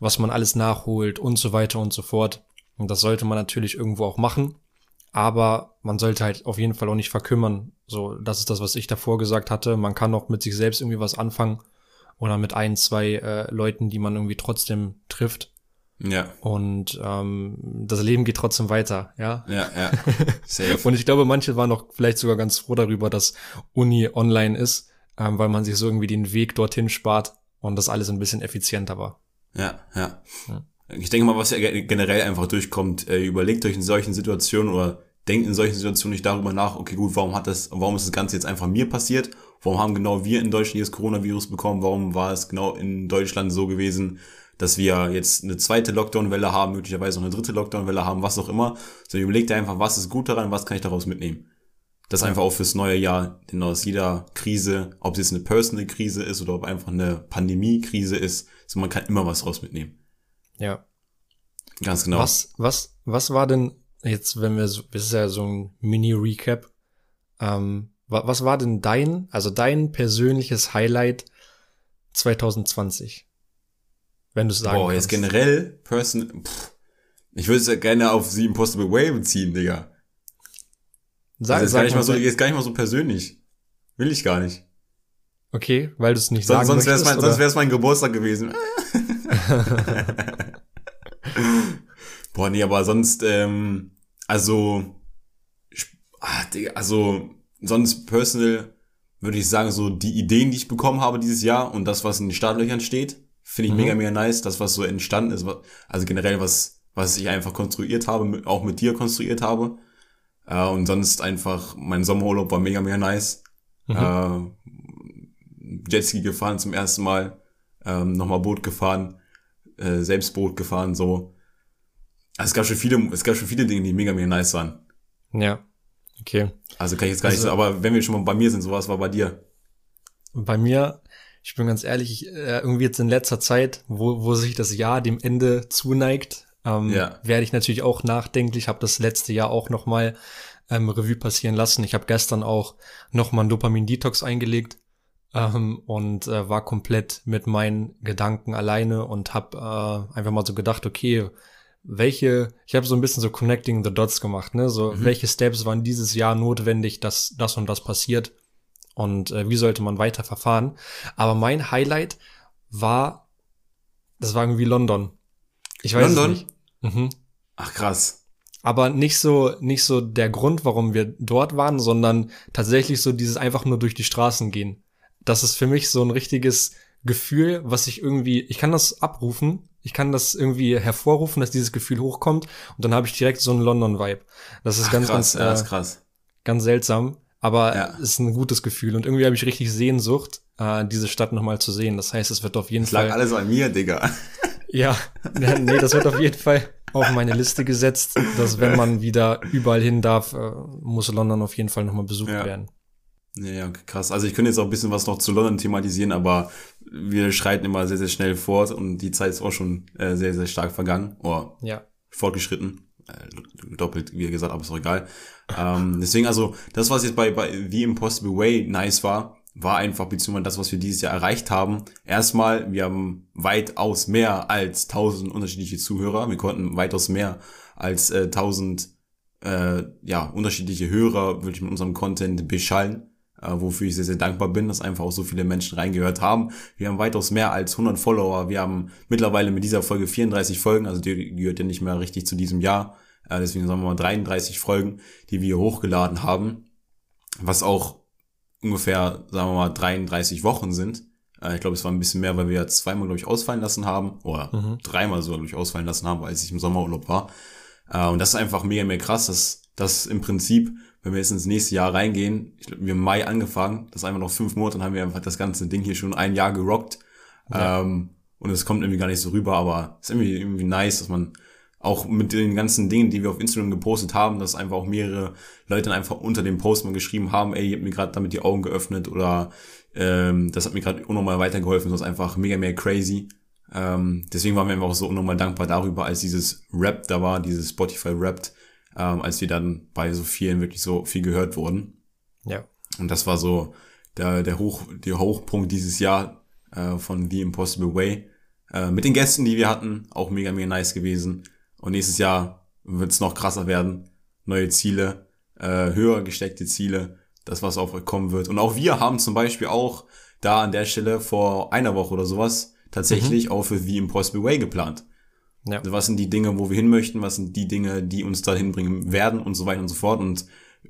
was man alles nachholt und so weiter und so fort. Und das sollte man natürlich irgendwo auch machen. Aber man sollte halt auf jeden Fall auch nicht verkümmern. So, das ist das, was ich davor gesagt hatte. Man kann auch mit sich selbst irgendwie was anfangen. Oder mit ein, zwei äh, Leuten, die man irgendwie trotzdem trifft. Ja. Und ähm, das Leben geht trotzdem weiter, ja. Ja, ja. Safe. und ich glaube, manche waren auch vielleicht sogar ganz froh darüber, dass Uni online ist, ähm, weil man sich so irgendwie den Weg dorthin spart und das alles ein bisschen effizienter war. Ja, ja. ja. Ich denke mal, was ja generell einfach durchkommt, äh, überlegt euch in solchen Situationen oder denkt in solchen Situationen nicht darüber nach, okay, gut, warum hat das, warum ist das Ganze jetzt einfach mir passiert? Warum haben genau wir in Deutschland dieses Coronavirus bekommen? Warum war es genau in Deutschland so gewesen, dass wir jetzt eine zweite Lockdown-Welle haben, möglicherweise auch eine dritte Lockdown-Welle haben, was auch immer. So überlegt einfach, was ist gut daran, was kann ich daraus mitnehmen. Das einfach auch fürs neue Jahr, denn aus jeder Krise, ob es jetzt eine Personal-Krise ist oder ob einfach eine Pandemie-Krise ist, so man kann immer was raus mitnehmen. Ja. Ganz genau. Was, was, was war denn jetzt, wenn wir so, das ist ja so ein Mini-Recap, ähm, was war denn dein, also dein persönliches Highlight 2020? Wenn du es sagen Boah, kannst. jetzt generell Person. Pff, ich würde es ja gerne auf The Impossible Way beziehen, Digga. Sag, also sag gar nicht mal so, jetzt gar nicht mal so persönlich. Will ich gar nicht. Okay, weil du es nicht sonst, sagen sonst wär's mein, Sonst wäre es mein Geburtstag gewesen. Boah, nee, aber sonst, ähm, also, ah, Digga, also, sonst personal würde ich sagen, so die Ideen, die ich bekommen habe dieses Jahr und das, was in den Startlöchern steht, Finde ich mhm. mega, mega nice, das, was so entstanden ist, also generell, was, was ich einfach konstruiert habe, auch mit dir konstruiert habe. Äh, und sonst einfach, mein Sommerurlaub war mega, mega nice. Mhm. Äh, Jetski gefahren zum ersten Mal, ähm, nochmal Boot gefahren, äh, selbst Boot gefahren, so. Also es gab schon viele, es gab schon viele Dinge, die mega, mega nice waren. Ja. Okay. Also kann ich jetzt gar also, nicht so, aber wenn wir schon mal bei mir sind, sowas war bei dir. Bei mir, ich bin ganz ehrlich, ich, äh, irgendwie jetzt in letzter Zeit, wo, wo sich das Jahr dem Ende zuneigt, ähm, ja. werde ich natürlich auch nachdenklich. Habe das letzte Jahr auch noch mal ähm, Revue passieren lassen. Ich habe gestern auch noch mal ein Dopamin-Detox eingelegt ähm, und äh, war komplett mit meinen Gedanken alleine und habe äh, einfach mal so gedacht, okay, welche, ich habe so ein bisschen so Connecting the Dots gemacht, ne? So, mhm. welche Steps waren dieses Jahr notwendig, dass das und das passiert? Und äh, wie sollte man weiter verfahren. Aber mein Highlight war, das war irgendwie London. Ich weiß London? nicht. Mhm. Ach krass. Aber nicht so, nicht so der Grund, warum wir dort waren, sondern tatsächlich so dieses einfach nur durch die Straßen gehen. Das ist für mich so ein richtiges Gefühl, was ich irgendwie, ich kann das abrufen, ich kann das irgendwie hervorrufen, dass dieses Gefühl hochkommt und dann habe ich direkt so einen London-Vibe. Das ist Ach, ganz, krass, ganz, äh, ja, ist krass. ganz seltsam. Aber ja. es ist ein gutes Gefühl und irgendwie habe ich richtig Sehnsucht, äh, diese Stadt nochmal zu sehen. Das heißt, es wird auf jeden das Fall. Lag alles an mir, Digga. Ja, nee, das wird auf jeden Fall auf meine Liste gesetzt, dass wenn man wieder überall hin darf, äh, muss London auf jeden Fall nochmal besucht ja. werden. Ja, ja, krass. Also ich könnte jetzt auch ein bisschen was noch zu London thematisieren, aber wir schreiten immer sehr, sehr schnell fort und die Zeit ist auch schon äh, sehr, sehr stark vergangen. Oder ja. fortgeschritten. Äh, doppelt, wie gesagt, aber ist auch egal. ähm, deswegen also, das, was jetzt bei, bei The Impossible Way nice war, war einfach, beziehungsweise das, was wir dieses Jahr erreicht haben. Erstmal, wir haben weitaus mehr als tausend unterschiedliche Zuhörer. Wir konnten weitaus mehr als äh, tausend äh, ja, unterschiedliche Hörer wirklich mit unserem Content beschallen. Äh, wofür ich sehr, sehr dankbar bin, dass einfach auch so viele Menschen reingehört haben. Wir haben weitaus mehr als 100 Follower. Wir haben mittlerweile mit dieser Folge 34 Folgen, also die gehört ja nicht mehr richtig zu diesem Jahr. Äh, deswegen sagen wir mal 33 Folgen, die wir hochgeladen haben, was auch ungefähr, sagen wir mal, 33 Wochen sind. Äh, ich glaube, es war ein bisschen mehr, weil wir zweimal, glaube ich, ausfallen lassen haben. Oder mhm. dreimal sogar, glaube ich, ausfallen lassen haben, als ich im Sommerurlaub war. Und das ist einfach mega, mega krass, dass das im Prinzip, wenn wir jetzt ins nächste Jahr reingehen, ich glaube, wir haben im Mai angefangen, das ist einfach noch fünf Monate, dann haben wir einfach das ganze Ding hier schon ein Jahr gerockt. Ja. Ähm, und es kommt irgendwie gar nicht so rüber, aber es ist irgendwie, irgendwie nice, dass man auch mit den ganzen Dingen, die wir auf Instagram gepostet haben, dass einfach auch mehrere Leute dann einfach unter dem Post mal geschrieben haben, ey, ihr habt mir gerade damit die Augen geöffnet oder ähm, das hat mir gerade unnormal weitergeholfen, das ist einfach mega, mega crazy. Ähm, deswegen waren wir einfach auch so unnormal dankbar darüber, als dieses Rap da war, dieses Spotify Rapped, ähm, als wir dann bei so vielen wirklich so viel gehört wurden. Ja. Und das war so der, der, Hoch, der Hochpunkt dieses Jahr äh, von The Impossible Way. Äh, mit den Gästen, die wir hatten, auch mega, mega nice gewesen. Und nächstes Jahr wird es noch krasser werden. Neue Ziele, äh, höher gesteckte Ziele, das, was auf euch kommen wird. Und auch wir haben zum Beispiel auch da an der Stelle vor einer Woche oder sowas tatsächlich mhm. auch für The Impossible Way geplant. Ja. Also was sind die Dinge, wo wir hin möchten? Was sind die Dinge, die uns dahin bringen werden und so weiter und so fort. Und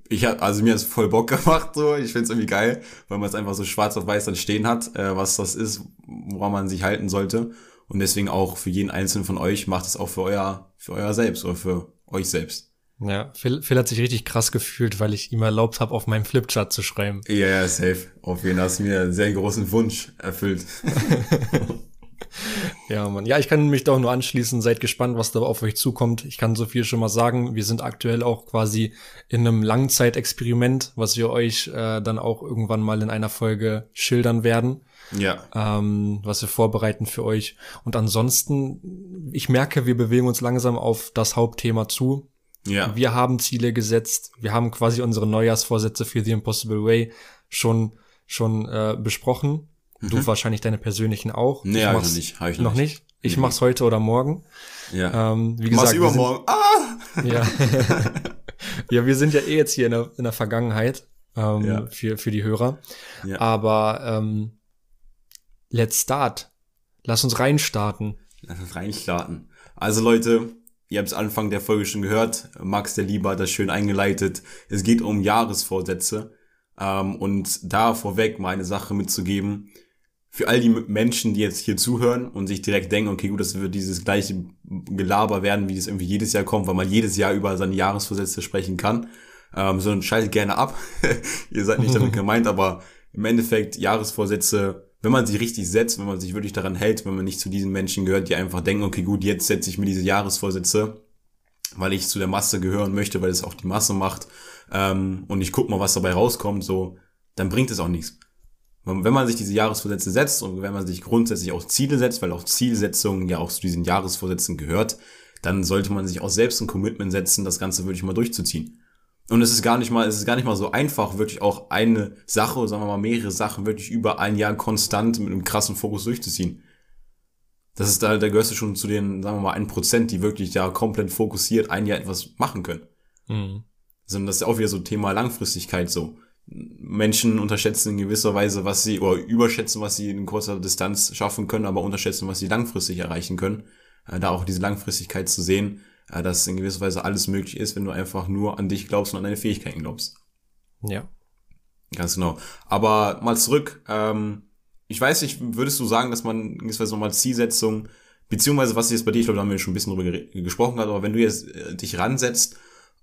ich hab, also mir hat es voll Bock gemacht, so. Ich find's irgendwie geil, weil man es einfach so schwarz auf weiß dann stehen hat, äh, was das ist, woran man sich halten sollte. Und deswegen auch für jeden einzelnen von euch macht es auch für euer, für euer selbst oder für euch selbst. Ja, Phil, Phil hat sich richtig krass gefühlt, weil ich ihm erlaubt habe, auf meinem Flipchart zu schreiben. Ja, ja, safe. Auf jeden Fall hast du mir einen sehr großen Wunsch erfüllt. ja, Mann. Ja, ich kann mich doch nur anschließen. Seid gespannt, was da auf euch zukommt. Ich kann so viel schon mal sagen. Wir sind aktuell auch quasi in einem Langzeitexperiment, was wir euch äh, dann auch irgendwann mal in einer Folge schildern werden. Ja. Ähm, was wir vorbereiten für euch. Und ansonsten, ich merke, wir bewegen uns langsam auf das Hauptthema zu. Ja. Wir haben Ziele gesetzt. Wir haben quasi unsere Neujahrsvorsätze für The Impossible Way schon, schon äh, besprochen. Mhm. Du wahrscheinlich deine persönlichen auch. Nee, hab ich nicht. Hab ich noch, noch nicht. Ich mhm. mach's heute oder morgen. Ja. Ähm, wie gesagt, Mach's übermorgen. Sind, ah! Ja. ja, wir sind ja eh jetzt hier in der, in der Vergangenheit ähm, ja. für, für die Hörer. Ja. Aber ähm, let's start. Lass uns reinstarten. Lass uns reinstarten. Also Leute, ihr habt es Anfang der Folge schon gehört. Max der Lieber hat das schön eingeleitet. Es geht um Jahresvorsätze. Ähm, und da vorweg mal eine Sache mitzugeben für all die Menschen, die jetzt hier zuhören und sich direkt denken, okay, gut, das wird dieses gleiche Gelaber werden, wie das irgendwie jedes Jahr kommt, weil man jedes Jahr über seine Jahresvorsätze sprechen kann, ähm, sondern schaltet gerne ab. Ihr seid nicht damit gemeint, aber im Endeffekt Jahresvorsätze, wenn man sie richtig setzt, wenn man sich wirklich daran hält, wenn man nicht zu diesen Menschen gehört, die einfach denken, okay, gut, jetzt setze ich mir diese Jahresvorsätze, weil ich zu der Masse gehören möchte, weil es auch die Masse macht, ähm, und ich guck mal, was dabei rauskommt, so, dann bringt es auch nichts. Wenn man sich diese Jahresvorsätze setzt und wenn man sich grundsätzlich auch Ziele setzt, weil auch Zielsetzung ja auch zu diesen Jahresvorsätzen gehört, dann sollte man sich auch selbst ein Commitment setzen, das Ganze wirklich mal durchzuziehen. Und es ist gar nicht mal, es ist gar nicht mal so einfach, wirklich auch eine Sache, sagen wir mal mehrere Sachen wirklich über ein Jahr konstant mit einem krassen Fokus durchzuziehen. Das ist da, da gehörst du schon zu den, sagen wir mal, ein Prozent, die wirklich da komplett fokussiert ein Jahr etwas machen können. Mhm. Sondern das ist auch wieder so Thema Langfristigkeit so. Menschen unterschätzen in gewisser Weise, was sie, oder überschätzen, was sie in kurzer Distanz schaffen können, aber unterschätzen, was sie langfristig erreichen können. Äh, da auch diese Langfristigkeit zu sehen, äh, dass in gewisser Weise alles möglich ist, wenn du einfach nur an dich glaubst und an deine Fähigkeiten glaubst. Ja. Ganz genau. Aber mal zurück, ähm, ich weiß nicht, würdest du sagen, dass man in gewisser Weise nochmal Zielsetzung, beziehungsweise was ist jetzt bei dir, ich glaube, da haben wir schon ein bisschen drüber gesprochen, aber wenn du jetzt äh, dich ransetzt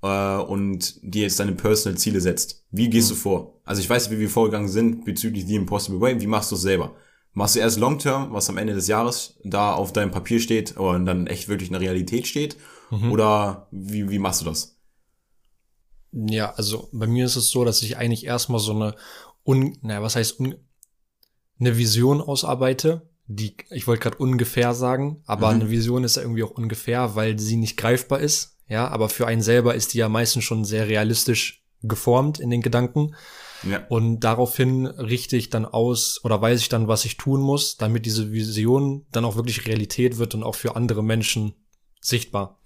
äh, und dir jetzt deine Personal Ziele setzt. Wie gehst mhm. du vor? Also ich weiß, wie wir vorgegangen sind bezüglich The Impossible Way. Wie machst du es selber? Machst du erst Long Term, was am Ende des Jahres da auf deinem Papier steht oder dann echt wirklich in der Realität steht? Mhm. Oder wie, wie machst du das? Ja, also bei mir ist es so, dass ich eigentlich erstmal so eine, un, naja, was heißt un, eine Vision ausarbeite, die, ich wollte gerade ungefähr sagen, aber mhm. eine Vision ist ja irgendwie auch ungefähr, weil sie nicht greifbar ist. Ja, aber für einen selber ist die ja meistens schon sehr realistisch geformt in den Gedanken. Ja. Und daraufhin richte ich dann aus oder weiß ich dann, was ich tun muss, damit diese Vision dann auch wirklich Realität wird und auch für andere Menschen sichtbar.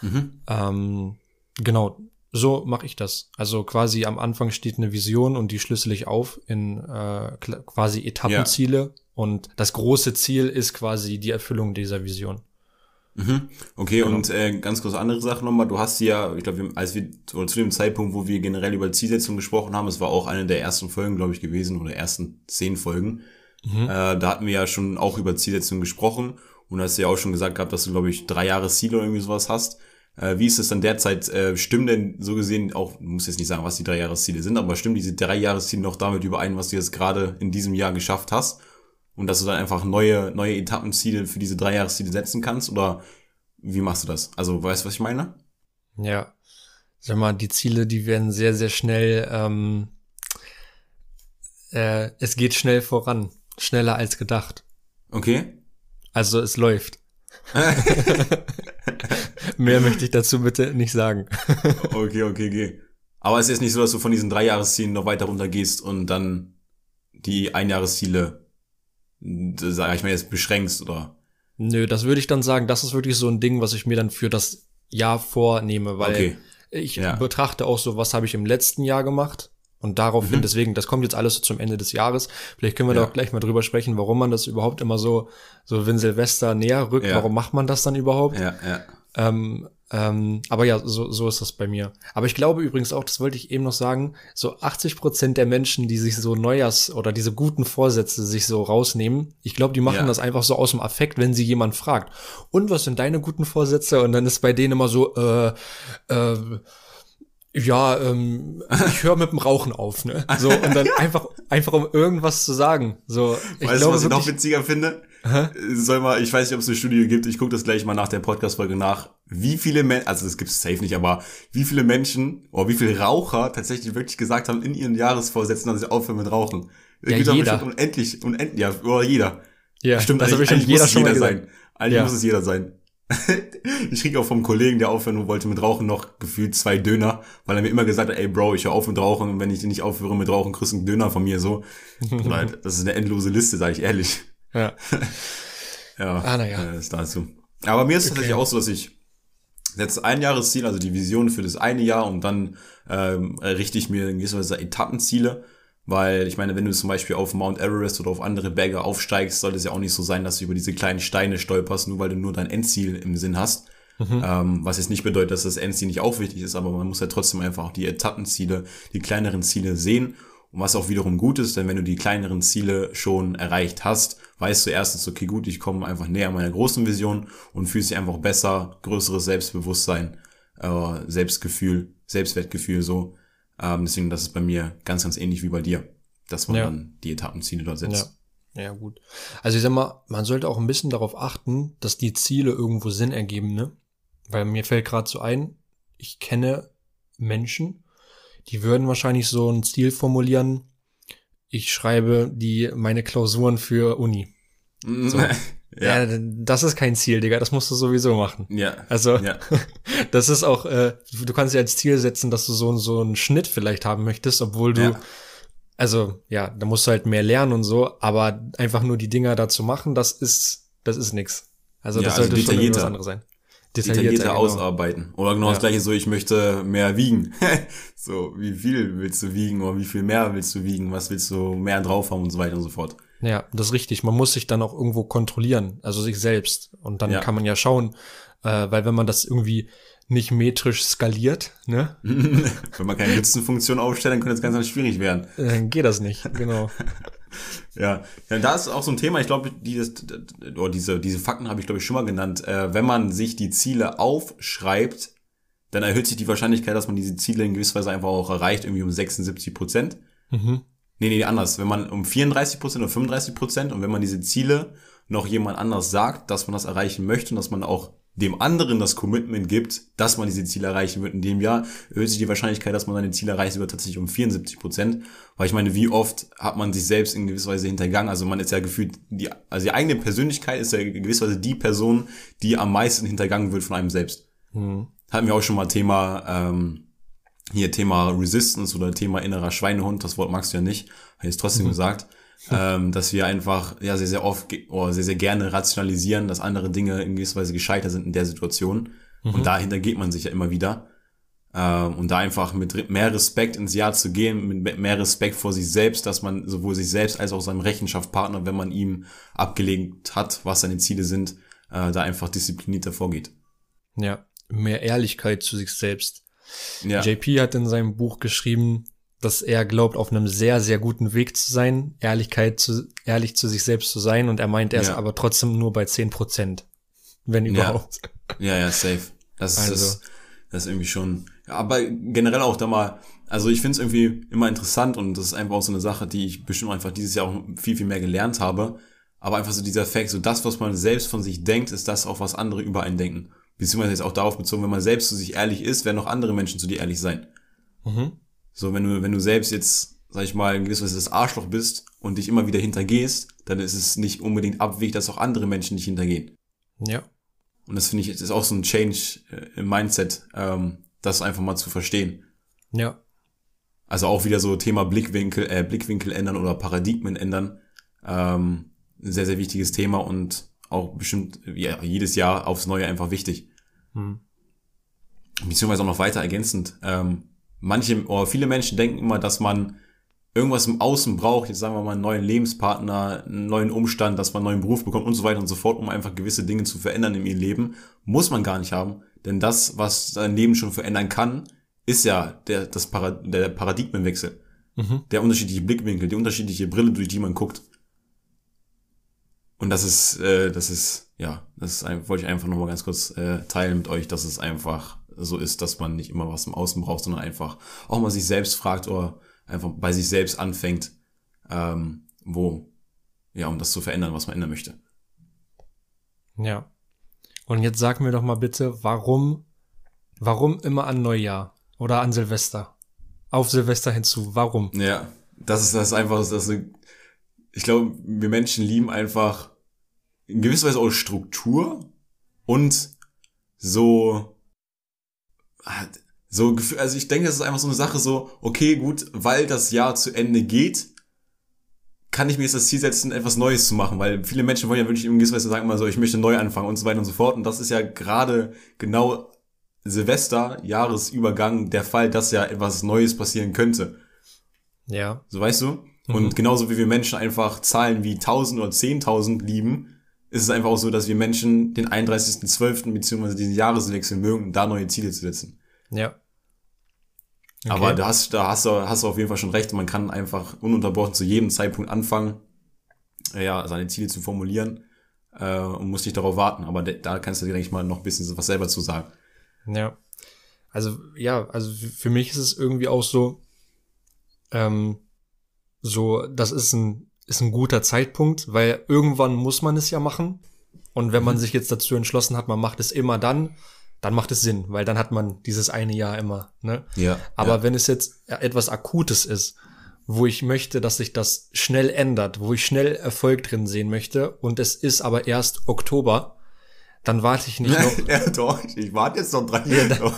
Mhm. Ähm, genau. so mache ich das. Also quasi am Anfang steht eine Vision und die schlüssel ich auf in äh, quasi Etappenziele. Ja. Und das große Ziel ist quasi die Erfüllung dieser Vision. Mhm. Okay, genau. und äh, ganz kurz andere Sache nochmal. Du hast ja, ich glaube, als wir oder zu dem Zeitpunkt, wo wir generell über Zielsetzung gesprochen haben, es war auch eine der ersten Folgen, glaube ich, gewesen, oder ersten zehn Folgen. Mhm. Äh, da hatten wir ja schon auch über Zielsetzung gesprochen und hast ja auch schon gesagt gehabt, dass du, glaube ich, drei Jahre Ziele oder irgendwie sowas hast. Äh, wie ist es dann derzeit? Äh, stimmen denn so gesehen auch, muss jetzt nicht sagen, was die drei Jahresziele sind, aber stimmen diese drei Jahresziele noch damit überein, was du jetzt gerade in diesem Jahr geschafft hast? Und dass du dann einfach neue, neue Etappenziele für diese drei Jahresziele setzen kannst? Oder wie machst du das? Also, weißt du, was ich meine? Ja. Sag mal, die Ziele, die werden sehr, sehr schnell, ähm, äh, es geht schnell voran. Schneller als gedacht. Okay. Also es läuft. Mehr möchte ich dazu bitte nicht sagen. okay, okay, okay. Aber es ist nicht so, dass du von diesen drei Jahreszielen noch weiter runter gehst und dann die Einjahresziele, sag ich mal jetzt, beschränkst, oder? Nö, das würde ich dann sagen, das ist wirklich so ein Ding, was ich mir dann für das Jahr vornehme, weil okay. ich ja. betrachte auch so, was habe ich im letzten Jahr gemacht und daraufhin, mhm. deswegen, das kommt jetzt alles so zum Ende des Jahres. Vielleicht können wir ja. da auch gleich mal drüber sprechen, warum man das überhaupt immer so, so wenn Silvester näher rückt, ja. warum macht man das dann überhaupt? Ja, ja. Ähm, ähm, aber ja, so, so ist das bei mir. Aber ich glaube übrigens auch, das wollte ich eben noch sagen, so 80 Prozent der Menschen, die sich so Neujahrs- oder diese guten Vorsätze sich so rausnehmen, ich glaube, die machen ja. das einfach so aus dem Affekt, wenn sie jemand fragt. Und was sind deine guten Vorsätze? Und dann ist bei denen immer so, äh, äh, ja, ähm, ich höre mit dem Rauchen auf, ne? So, und dann einfach, einfach um irgendwas zu sagen. So, ich weißt glaube, du, was ich noch witziger finde? Hä? Soll mal, ich weiß nicht, ob es eine Studie gibt, ich gucke das gleich mal nach der Podcast-Folge nach, wie viele Menschen, also das gibt es safe nicht, aber wie viele Menschen oder wie viele Raucher tatsächlich wirklich gesagt haben in ihren Jahresvorsätzen, dass sie aufhören mit Rauchen. Ja, jeder. Unendlich, unendlich, ja, oder jeder. Ja, stimmt, das eigentlich, eigentlich jeder muss es jeder sein. Eigentlich ja. muss es jeder sein. ich krieg auch vom Kollegen, der aufhören wollte mit Rauchen, noch gefühlt zwei Döner, weil er mir immer gesagt hat, ey Bro, ich höre auf mit Rauchen und wenn ich nicht aufhöre mit Rauchen, kriegst du einen Döner von mir so. das ist eine endlose Liste, sage ich ehrlich. Ja. ja, ah, naja. Ist dazu. Aber mir ist okay. tatsächlich auch so, dass ich setze ein Jahresziel, also die Vision für das eine Jahr und dann ähm, richte ich mir in gewisser Weise Etappenziele weil ich meine, wenn du zum Beispiel auf Mount Everest oder auf andere Berge aufsteigst, sollte es ja auch nicht so sein, dass du über diese kleinen Steine stolperst, nur weil du nur dein Endziel im Sinn hast. Mhm. Ähm, was jetzt nicht bedeutet, dass das Endziel nicht auch wichtig ist, aber man muss ja trotzdem einfach die Etappenziele, die kleineren Ziele sehen. Und was auch wiederum gut ist, denn wenn du die kleineren Ziele schon erreicht hast, weißt du erstens, okay, gut, ich komme einfach näher meiner großen Vision und fühlst dich einfach besser, größeres Selbstbewusstsein, äh, Selbstgefühl, Selbstwertgefühl so. Ähm, deswegen, das ist bei mir ganz, ganz ähnlich wie bei dir, dass man ja. dann die Etappenziele dort setzt. Ja. ja, gut. Also ich sag mal, man sollte auch ein bisschen darauf achten, dass die Ziele irgendwo Sinn ergeben, ne? Weil mir fällt gerade so ein, ich kenne Menschen, die würden wahrscheinlich so ein Ziel formulieren, ich schreibe die meine Klausuren für Uni. So. Ja. ja. das ist kein Ziel, Digga. Das musst du sowieso machen. Ja. Also, ja. das ist auch, äh, du kannst dir als Ziel setzen, dass du so, so einen Schnitt vielleicht haben möchtest, obwohl du, ja. also, ja, da musst du halt mehr lernen und so, aber einfach nur die Dinger dazu machen, das ist, das ist nix. Also, das ja, sollte also schon irgendwas anderes sein. Detaillierter, genau. ausarbeiten. Oder genau ja. das gleiche so, ich möchte mehr wiegen. so, wie viel willst du wiegen oder wie viel mehr willst du wiegen? Was willst du mehr drauf haben und so weiter und so fort. Ja, das ist richtig. Man muss sich dann auch irgendwo kontrollieren, also sich selbst. Und dann ja. kann man ja schauen, äh, weil wenn man das irgendwie nicht metrisch skaliert, ne? wenn man keine Nutzenfunktion aufstellt, dann könnte es ganz, ganz schwierig werden. Dann geht das nicht, genau. ja. ja, da ist auch so ein Thema, ich glaube, dieses, oder diese, diese Fakten habe ich, glaube ich, schon mal genannt. Äh, wenn man sich die Ziele aufschreibt, dann erhöht sich die Wahrscheinlichkeit, dass man diese Ziele in gewisser Weise einfach auch erreicht, irgendwie um 76 Prozent. Mhm. Nee, nee, anders. Wenn man um 34 Prozent oder 35 Prozent und wenn man diese Ziele noch jemand anders sagt, dass man das erreichen möchte und dass man auch dem anderen das Commitment gibt, dass man diese Ziele erreichen wird in dem Jahr, erhöht sich die Wahrscheinlichkeit, dass man seine Ziele erreicht, über tatsächlich um 74 Prozent. Weil ich meine, wie oft hat man sich selbst in gewisser Weise hintergangen? Also man ist ja gefühlt, die, also die eigene Persönlichkeit ist ja in gewisser Weise die Person, die am meisten hintergangen wird von einem selbst. Mhm. Hatten wir auch schon mal Thema, ähm, hier Thema Resistance oder Thema innerer Schweinehund, das Wort magst du ja nicht, habe ich es trotzdem mhm. gesagt, ähm, dass wir einfach ja sehr, sehr oft oder sehr, sehr gerne rationalisieren, dass andere Dinge in gewisser Weise gescheitert sind in der Situation. Mhm. Und dahinter geht man sich ja immer wieder. Ähm, und da einfach mit mehr Respekt ins Jahr zu gehen, mit mehr Respekt vor sich selbst, dass man sowohl sich selbst als auch seinem Rechenschaftspartner, wenn man ihm abgelegt hat, was seine Ziele sind, äh, da einfach disziplinierter vorgeht. Ja, mehr Ehrlichkeit zu sich selbst. Ja. JP hat in seinem Buch geschrieben, dass er glaubt, auf einem sehr, sehr guten Weg zu sein, Ehrlichkeit zu, ehrlich zu sich selbst zu sein. Und er meint, er ja. ist aber trotzdem nur bei zehn Prozent. Wenn überhaupt. Ja, ja, ja safe. Das also. ist, das ist irgendwie schon, ja, aber generell auch da mal, also ich finde es irgendwie immer interessant und das ist einfach auch so eine Sache, die ich bestimmt einfach dieses Jahr auch viel, viel mehr gelernt habe. Aber einfach so dieser Fakt, so das, was man selbst von sich denkt, ist das auch, was andere über einen denken. Beziehungsweise jetzt auch darauf bezogen, wenn man selbst zu sich ehrlich ist, werden auch andere Menschen zu dir ehrlich sein. Mhm. So, wenn du, wenn du selbst jetzt, sag ich mal, Weise das Arschloch bist und dich immer wieder hintergehst, dann ist es nicht unbedingt abwegig, dass auch andere Menschen dich hintergehen. Ja. Und das finde ich, ist auch so ein Change äh, im Mindset, ähm, das einfach mal zu verstehen. Ja. Also auch wieder so Thema Blickwinkel, äh, Blickwinkel ändern oder Paradigmen ändern. Ähm, ein sehr, sehr wichtiges Thema und auch bestimmt ja, jedes Jahr aufs Neue einfach wichtig. Hm. Beziehungsweise auch noch weiter ergänzend. Ähm, manche oder viele Menschen denken immer, dass man irgendwas im Außen braucht, jetzt sagen wir mal einen neuen Lebenspartner, einen neuen Umstand, dass man einen neuen Beruf bekommt und so weiter und so fort, um einfach gewisse Dinge zu verändern in ihrem Leben, muss man gar nicht haben. Denn das, was dein Leben schon verändern kann, ist ja der, das Parad der Paradigmenwechsel. Mhm. Der unterschiedliche Blickwinkel, die unterschiedliche Brille, durch die man guckt. Und das ist, äh, das ist, ja, das ist, wollte ich einfach nochmal ganz kurz äh, teilen mit euch, dass es einfach so ist, dass man nicht immer was im Außen braucht, sondern einfach auch mal sich selbst fragt oder einfach bei sich selbst anfängt, ähm, wo, ja, um das zu verändern, was man ändern möchte. Ja. Und jetzt sag mir doch mal bitte, warum, warum immer an Neujahr oder an Silvester? Auf Silvester hinzu, warum? Ja, das ist das ist einfach, das ist, ich glaube, wir Menschen lieben einfach in gewisser Weise auch Struktur und so so, also ich denke, es ist einfach so eine Sache so, okay, gut, weil das Jahr zu Ende geht, kann ich mir jetzt das Ziel setzen, etwas Neues zu machen, weil viele Menschen wollen ja wirklich in gewisser Weise sagen immer so, ich möchte neu anfangen und so weiter und so fort. Und das ist ja gerade genau Silvester, Jahresübergang, der Fall, dass ja etwas Neues passieren könnte. Ja. So weißt du? Mhm. Und genauso wie wir Menschen einfach Zahlen wie 1000 oder 10.000 lieben, ist es einfach auch so, dass wir Menschen den 31.12. beziehungsweise diesen Jahreswechsel mögen, da neue Ziele zu setzen. Ja. Okay. Aber da hast, da hast du, hast du auf jeden Fall schon recht. Man kann einfach ununterbrochen zu jedem Zeitpunkt anfangen, ja, seine Ziele zu formulieren äh, und muss nicht darauf warten. Aber da kannst du dir, denke ich mal, noch ein bisschen was selber zu sagen. Ja. Also, ja, also für mich ist es irgendwie auch so, ähm, so, das ist ein, ist ein guter Zeitpunkt, weil irgendwann muss man es ja machen. Und wenn man mhm. sich jetzt dazu entschlossen hat, man macht es immer dann, dann macht es Sinn, weil dann hat man dieses eine Jahr immer. Ne? Ja. Aber ja. wenn es jetzt etwas Akutes ist, wo ich möchte, dass sich das schnell ändert, wo ich schnell Erfolg drin sehen möchte und es ist aber erst Oktober, dann warte ich nicht noch. ja, doch, ich warte jetzt noch drei Jahre.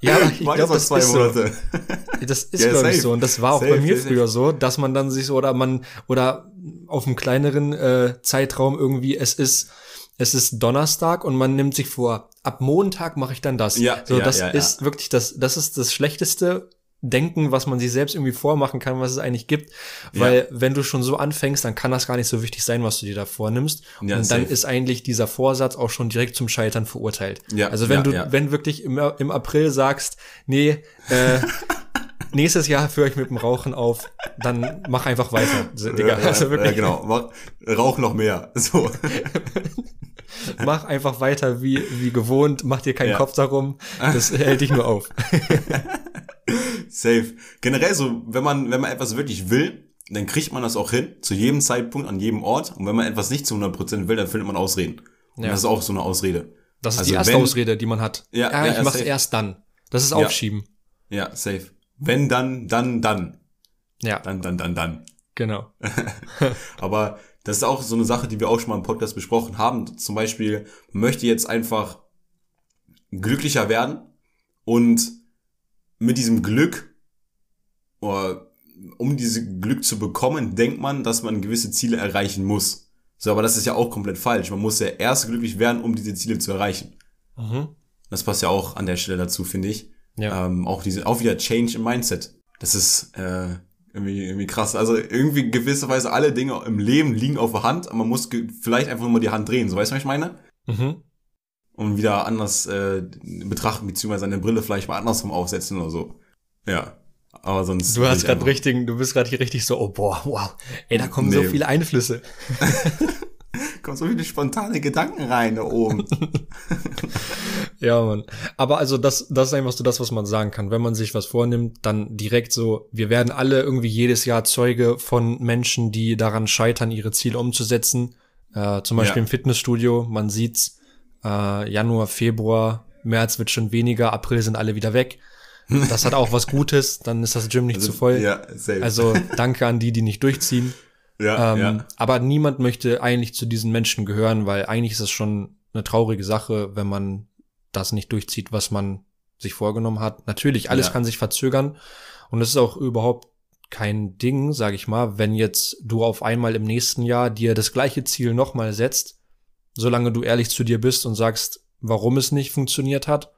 Ja, ich glaube, das ist Monate. so. Das ist, ja, glaube ich, so. Und das war auch safe, bei mir safe. früher so, dass man dann sich so, oder man, oder auf einem kleineren äh, Zeitraum irgendwie, es ist es ist Donnerstag und man nimmt sich vor, ab Montag mache ich dann das. Ja, so, ja, das ja, ist wirklich das, das ist das schlechteste Denken, was man sich selbst irgendwie vormachen kann, was es eigentlich gibt. Weil ja. wenn du schon so anfängst, dann kann das gar nicht so wichtig sein, was du dir da vornimmst. Ja, und dann safe. ist eigentlich dieser Vorsatz auch schon direkt zum Scheitern verurteilt. Ja, also wenn ja, du, wenn wirklich im, im April sagst, nee, äh, nächstes Jahr höre ich mit dem Rauchen auf, dann mach einfach weiter. Digga. Ja, also wirklich. Ja, genau. Mach, rauch noch mehr. So. mach einfach weiter wie, wie gewohnt, mach dir keinen. Kopf darum, das hält dich nur auf. Safe. Generell so, wenn man, wenn man etwas wirklich will, dann kriegt man das auch hin, zu jedem Zeitpunkt, an jedem Ort. Und wenn man etwas nicht zu 100% will, dann findet man Ausreden. Und ja. das ist auch so eine Ausrede. Das ist also die erste wenn, Ausrede, die man hat. Ja, ja, ja ich mach's safe. erst dann. Das ist Aufschieben. Ja, safe. Wenn, dann, dann, dann. Ja. Dann, dann, dann, dann. Genau. Aber das ist auch so eine Sache, die wir auch schon mal im Podcast besprochen haben. Zum Beispiel, man möchte jetzt einfach glücklicher werden und mit diesem Glück, oder um dieses Glück zu bekommen, denkt man, dass man gewisse Ziele erreichen muss. So, aber das ist ja auch komplett falsch. Man muss ja erst glücklich werden, um diese Ziele zu erreichen. Mhm. Das passt ja auch an der Stelle dazu, finde ich. Ja. Ähm, auch diese, auch wieder Change im Mindset. Das ist äh, irgendwie, irgendwie krass. Also irgendwie gewisserweise alle Dinge im Leben liegen auf der Hand, aber man muss vielleicht einfach nur mal die Hand drehen. So weißt du, was ich meine? Mhm. Und wieder anders äh, betrachten, beziehungsweise eine Brille vielleicht mal andersrum aufsetzen oder so. Ja. Aber sonst. Du hast gerade richtig, du bist gerade hier richtig so, oh boah, wow. Ey, da kommen nee. so viele Einflüsse. kommen so viele spontane Gedanken rein da oben. ja, Mann. Aber also das, das ist einfach so das, was man sagen kann. Wenn man sich was vornimmt, dann direkt so, wir werden alle irgendwie jedes Jahr Zeuge von Menschen, die daran scheitern, ihre Ziele umzusetzen. Äh, zum Beispiel ja. im Fitnessstudio, man sieht's, äh, Januar, Februar, März wird schon weniger, April sind alle wieder weg. Das hat auch was Gutes, dann ist das Gym nicht also, zu voll. Ja, also danke an die, die nicht durchziehen. Ja, ähm, ja. Aber niemand möchte eigentlich zu diesen Menschen gehören, weil eigentlich ist es schon eine traurige Sache, wenn man das nicht durchzieht, was man sich vorgenommen hat. Natürlich, alles ja. kann sich verzögern und es ist auch überhaupt kein Ding, sag ich mal, wenn jetzt du auf einmal im nächsten Jahr dir das gleiche Ziel nochmal setzt, solange du ehrlich zu dir bist und sagst, warum es nicht funktioniert hat,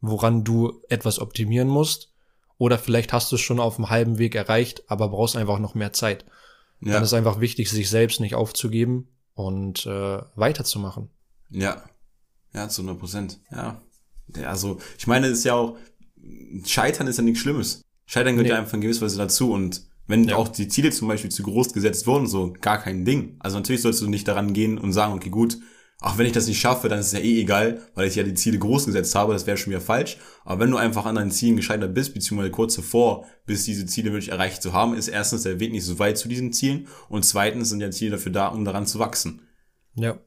woran du etwas optimieren musst, oder vielleicht hast du es schon auf dem halben Weg erreicht, aber brauchst einfach noch mehr Zeit. Ja. Dann ist einfach wichtig, sich selbst nicht aufzugeben und äh, weiterzumachen. Ja. Ja, zu 100 Prozent. Ja. Also, ich meine, es ist ja auch, Scheitern ist ja nichts Schlimmes. Scheitern gehört nee. ja einfach in gewisser Weise dazu und wenn ja. auch die Ziele zum Beispiel zu groß gesetzt wurden, so gar kein Ding. Also natürlich sollst du nicht daran gehen und sagen, okay, gut, auch wenn ich das nicht schaffe, dann ist es ja eh egal, weil ich ja die Ziele groß gesetzt habe, das wäre schon wieder falsch. Aber wenn du einfach an deinen Zielen gescheitert bist, beziehungsweise kurz davor, bis diese Ziele wirklich erreicht zu haben, ist erstens der Weg nicht so weit zu diesen Zielen und zweitens sind ja Ziele dafür da, um daran zu wachsen. Ja.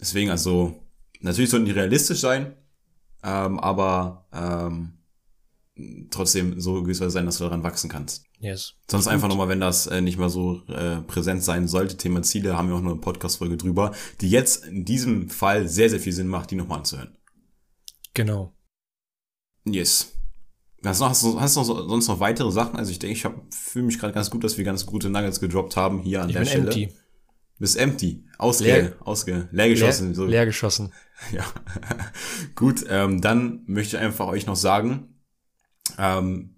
Deswegen also, natürlich sollten die realistisch sein, ähm, aber ähm, trotzdem so gewiss sein, dass du daran wachsen kannst. Yes. Sonst einfach nochmal, wenn das äh, nicht mehr so äh, präsent sein sollte, Thema Ziele, haben wir auch noch eine Podcast-Folge drüber, die jetzt in diesem Fall sehr, sehr viel Sinn macht, die nochmal anzuhören. Genau. Yes. Hast du, hast, du, hast du noch, sonst noch weitere Sachen? Also ich denke, ich fühle mich gerade ganz gut, dass wir ganz gute Nuggets gedroppt haben hier an ich der bin Stelle. Empty. Bist empty. Ausge, leer, ausge, leer geschossen. Leer, so. leer geschossen. Ja. gut, ähm, dann möchte ich einfach euch noch sagen, ähm,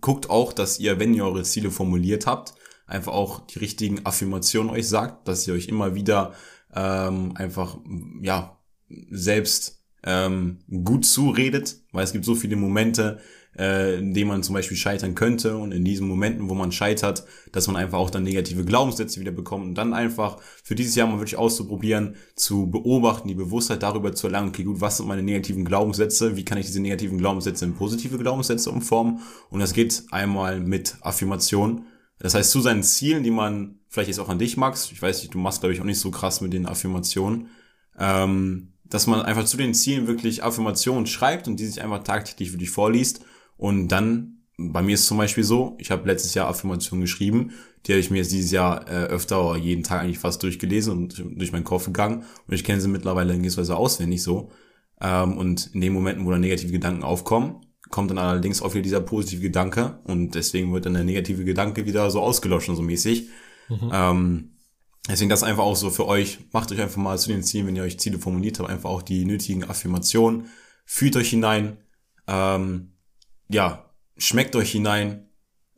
guckt auch, dass ihr, wenn ihr eure Ziele formuliert habt, einfach auch die richtigen Affirmationen euch sagt, dass ihr euch immer wieder ähm, einfach, ja, selbst ähm, gut zuredet, weil es gibt so viele Momente, äh, in denen man zum Beispiel scheitern könnte und in diesen Momenten, wo man scheitert, dass man einfach auch dann negative Glaubenssätze wieder bekommt und dann einfach für dieses Jahr mal wirklich auszuprobieren, zu beobachten, die Bewusstheit darüber zu erlangen, okay gut, was sind meine negativen Glaubenssätze, wie kann ich diese negativen Glaubenssätze in positive Glaubenssätze umformen und das geht einmal mit Affirmation. Das heißt, zu seinen Zielen, die man vielleicht jetzt auch an dich magst, ich weiß nicht, du machst glaube ich auch nicht so krass mit den Affirmationen, ähm, dass man einfach zu den Zielen wirklich Affirmationen schreibt und die sich einfach tagtäglich für dich vorliest und dann, bei mir ist es zum Beispiel so, ich habe letztes Jahr Affirmationen geschrieben, die habe ich mir jetzt dieses Jahr äh, öfter oder jeden Tag eigentlich fast durchgelesen und durch meinen Kopf gegangen. Und ich kenne sie mittlerweile in gewisser Weise auswendig so. Ähm, und in den Momenten, wo dann negative Gedanken aufkommen, kommt dann allerdings auch wieder dieser positive Gedanke und deswegen wird dann der negative Gedanke wieder so ausgelöscht und so mäßig. Mhm. Ähm, deswegen das einfach auch so für euch. Macht euch einfach mal zu den Zielen, wenn ihr euch Ziele formuliert habt, einfach auch die nötigen Affirmationen. Fühlt euch hinein. Ähm, ja, schmeckt euch hinein,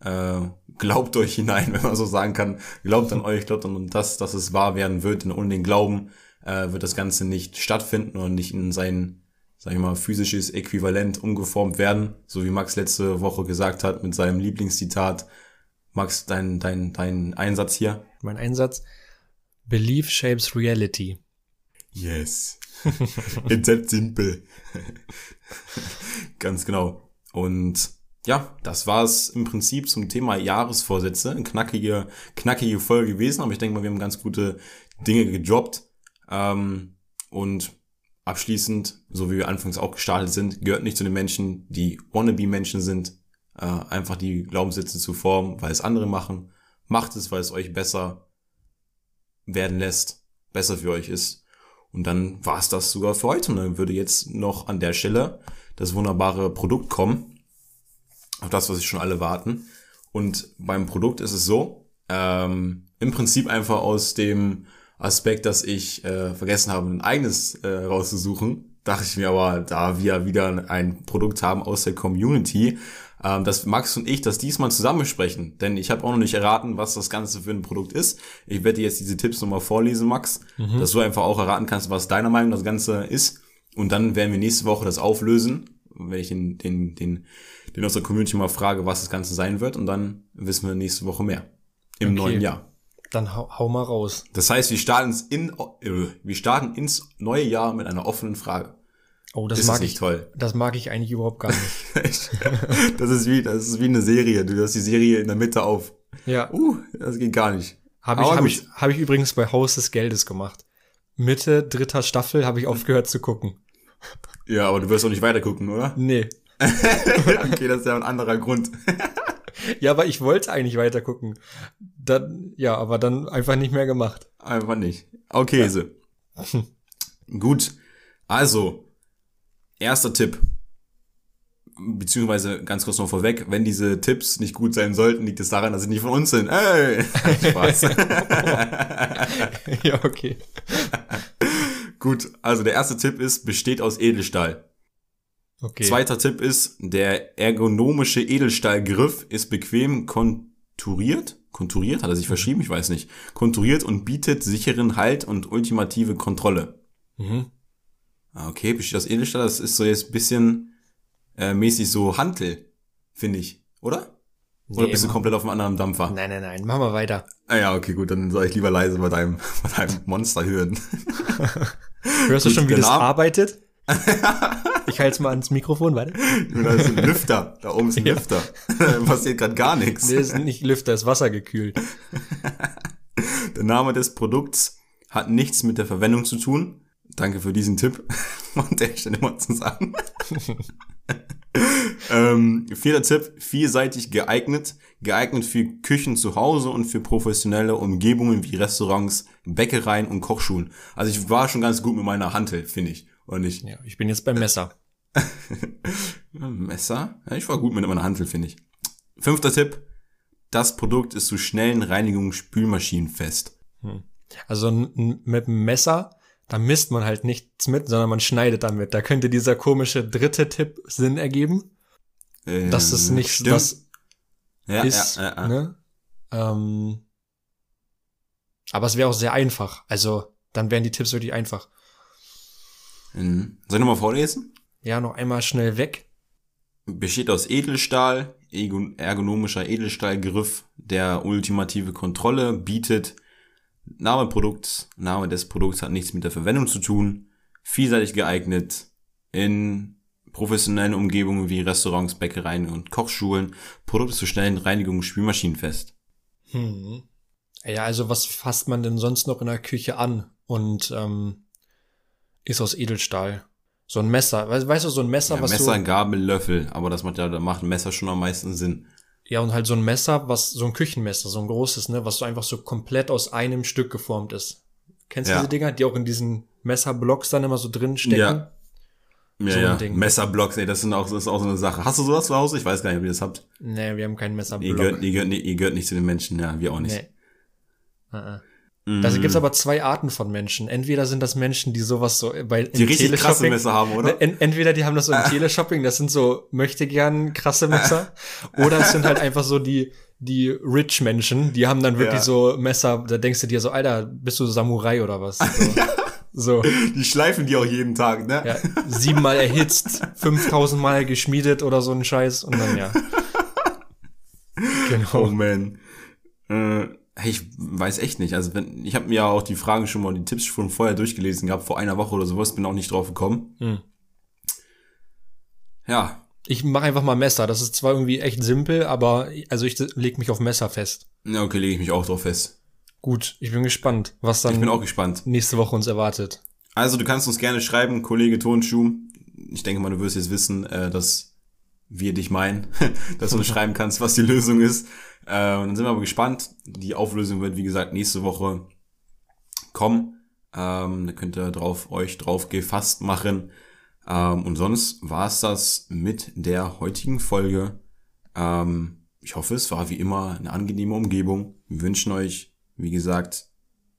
äh, glaubt euch hinein, wenn man so sagen kann. Glaubt an euch, glaubt an das, dass es wahr werden wird. Denn ohne den Glauben äh, wird das Ganze nicht stattfinden und nicht in sein, sag ich mal, physisches Äquivalent umgeformt werden. So wie Max letzte Woche gesagt hat mit seinem Lieblingszitat. Max, dein, dein, dein Einsatz hier. Mein Einsatz. Belief shapes reality. Yes. It's that simple. Ganz genau. Und ja, das war es im Prinzip zum Thema Jahresvorsätze. Eine knackige, knackige Folge gewesen, aber ich denke mal, wir haben ganz gute Dinge gedroppt. Ähm, und abschließend, so wie wir anfangs auch gestartet sind, gehört nicht zu den Menschen, die wannabe-Menschen sind, äh, einfach die Glaubenssätze zu formen, weil es andere machen. Macht es, weil es euch besser werden lässt, besser für euch ist. Und dann war es das sogar für heute. Und dann würde jetzt noch an der Stelle das wunderbare Produkt kommen. Auf das, was sich schon alle warten. Und beim Produkt ist es so, ähm, im Prinzip einfach aus dem Aspekt, dass ich äh, vergessen habe, ein eigenes äh, rauszusuchen, dachte ich mir aber, da wir wieder ein Produkt haben aus der Community, ähm, dass Max und ich das diesmal zusammen besprechen. Denn ich habe auch noch nicht erraten, was das Ganze für ein Produkt ist. Ich werde dir jetzt diese Tipps nochmal vorlesen, Max, mhm. dass du einfach auch erraten kannst, was deiner Meinung das Ganze ist. Und dann werden wir nächste Woche das auflösen, wenn ich den, den, den, den aus der Community mal frage, was das Ganze sein wird. Und dann wissen wir nächste Woche mehr. Im okay. neuen Jahr. Dann hau, hau, mal raus. Das heißt, wir starten, in, äh, wir starten ins neue Jahr mit einer offenen Frage. Oh, das ist mag ich toll. Das mag ich eigentlich überhaupt gar nicht. das ist wie das ist wie eine Serie. Du hast die Serie in der Mitte auf. Ja. Uh, das geht gar nicht. Habe ich hab ich habe ich übrigens bei Haus des Geldes gemacht. Mitte dritter Staffel habe ich aufgehört zu gucken. Ja, aber du wirst auch nicht weiter gucken, oder? Nee. okay, das ist ja ein anderer Grund. ja, aber ich wollte eigentlich weiter gucken. Dann, ja, aber dann einfach nicht mehr gemacht. Einfach nicht. Okay, ja. so. Gut. Also, erster Tipp. Beziehungsweise ganz kurz noch vorweg, wenn diese Tipps nicht gut sein sollten, liegt es daran, dass sie nicht von uns sind. Ey! Spaß. ja, okay. Gut, also der erste Tipp ist, besteht aus Edelstahl. Okay. Zweiter Tipp ist, der ergonomische Edelstahlgriff ist bequem konturiert. Konturiert? Hat er sich verschrieben? Ich weiß nicht. Konturiert und bietet sicheren Halt und ultimative Kontrolle. Mhm. Ah, okay, besteht aus Edelstahl. Das ist so jetzt bisschen äh, mäßig so Hantel, finde ich. Oder? Oder nee, bist du komplett auf einem anderen Dampfer? Nein, nein, nein. Machen wir weiter. Ah ja, okay, gut. Dann soll ich lieber leise bei deinem, bei deinem Monster hören. Hörst du schon, wie das Name? arbeitet? Ich halte es mal ans Mikrofon, warte. Da ist ein Lüfter. Da oben ist ein ja. Lüfter. Da passiert gerade gar nichts. Nee, ist nicht Lüfter, ist Wasser gekühlt. Der Name des Produkts hat nichts mit der Verwendung zu tun. Danke für diesen Tipp. Und der stelle mal zusammen. ähm, vierter Tipp, vielseitig geeignet. Geeignet für Küchen zu Hause und für professionelle Umgebungen wie Restaurants, Bäckereien und Kochschulen. Also ich war schon ganz gut mit meiner Hantel, finde ich. Oder nicht? Ja, ich bin jetzt beim Messer. Messer? Ja, ich war gut mit meiner Hantel, finde ich. Fünfter Tipp. Das Produkt ist zu schnellen Reinigungen Spülmaschinen fest. Hm. Also mit dem Messer, da misst man halt nichts mit, sondern man schneidet damit. Da könnte dieser komische dritte Tipp Sinn ergeben. Ähm, dass es nicht stimmt. das ja, ist. Ja, ja, ne? ähm, aber es wäre auch sehr einfach. Also dann wären die Tipps wirklich einfach. Mhm. Soll ich nochmal vorlesen? Ja, noch einmal schnell weg. Besteht aus Edelstahl, ergonomischer Edelstahlgriff, der ultimative Kontrolle bietet. Name Produkts, Name des Produkts hat nichts mit der Verwendung zu tun. Vielseitig geeignet in professionellen Umgebungen wie Restaurants, Bäckereien und Kochschulen. Produkte zu schnellen Reinigung Spülmaschinen fest. Hm. Ja, also was fasst man denn sonst noch in der Küche an? Und ähm, ist aus Edelstahl. So ein Messer. Weißt, weißt du, so ein Messer, ja, was Messer, so, Gabel, Löffel. Aber das macht ja, da macht ein Messer schon am meisten Sinn. Ja, und halt so ein Messer, was, so ein Küchenmesser, so ein großes, ne, was so einfach so komplett aus einem Stück geformt ist. Kennst du ja. diese Dinger, die auch in diesen Messerblocks dann immer so drin stecken? Ja. Ja, so ja. Messerblocks, ey, das, sind auch, das ist auch so eine Sache. Hast du sowas zu Hause? Ich weiß gar nicht, ob ihr das habt. Nee, wir haben keinen Messerblock. Ihr gehört, ihr gehört, ihr gehört nicht zu den Menschen, ja, wir auch nicht. Nee. Uh -uh. Mm. Da gibt's aber zwei Arten von Menschen. Entweder sind das Menschen, die sowas so bei die richtig krasse Messer haben, oder? Ne, entweder die haben das so im ah. Teleshopping, das sind so möchte gern krasse Messer, oder es sind halt einfach so die die Rich Menschen, die haben dann wirklich ja. so Messer, da denkst du dir so, Alter, bist du Samurai oder was? So. so. Die schleifen die auch jeden Tag, ne? Ja, siebenmal erhitzt, 5000 Mal geschmiedet oder so ein Scheiß und dann ja. Genau. Oh man. Äh Hey, ich weiß echt nicht. Also wenn, ich habe mir ja auch die Fragen schon mal, die Tipps schon vorher durchgelesen gehabt, vor einer Woche oder sowas, bin auch nicht drauf gekommen. Hm. Ja. Ich mache einfach mal Messer. Das ist zwar irgendwie echt simpel, aber also ich leg mich auf Messer fest. Ja, okay, lege ich mich auch drauf fest. Gut, ich bin gespannt, was dann ich bin auch gespannt. nächste Woche uns erwartet. Also du kannst uns gerne schreiben, Kollege Tonschuh. Ich denke mal, du wirst jetzt wissen, äh, dass wir dich meinen, dass du schreiben kannst, was die Lösung ist. Äh, und dann sind wir aber gespannt. Die Auflösung wird, wie gesagt, nächste Woche kommen. Ähm, da könnt ihr drauf, euch drauf gefasst machen. Ähm, und sonst war es das mit der heutigen Folge. Ähm, ich hoffe, es war wie immer eine angenehme Umgebung. Wir wünschen euch, wie gesagt,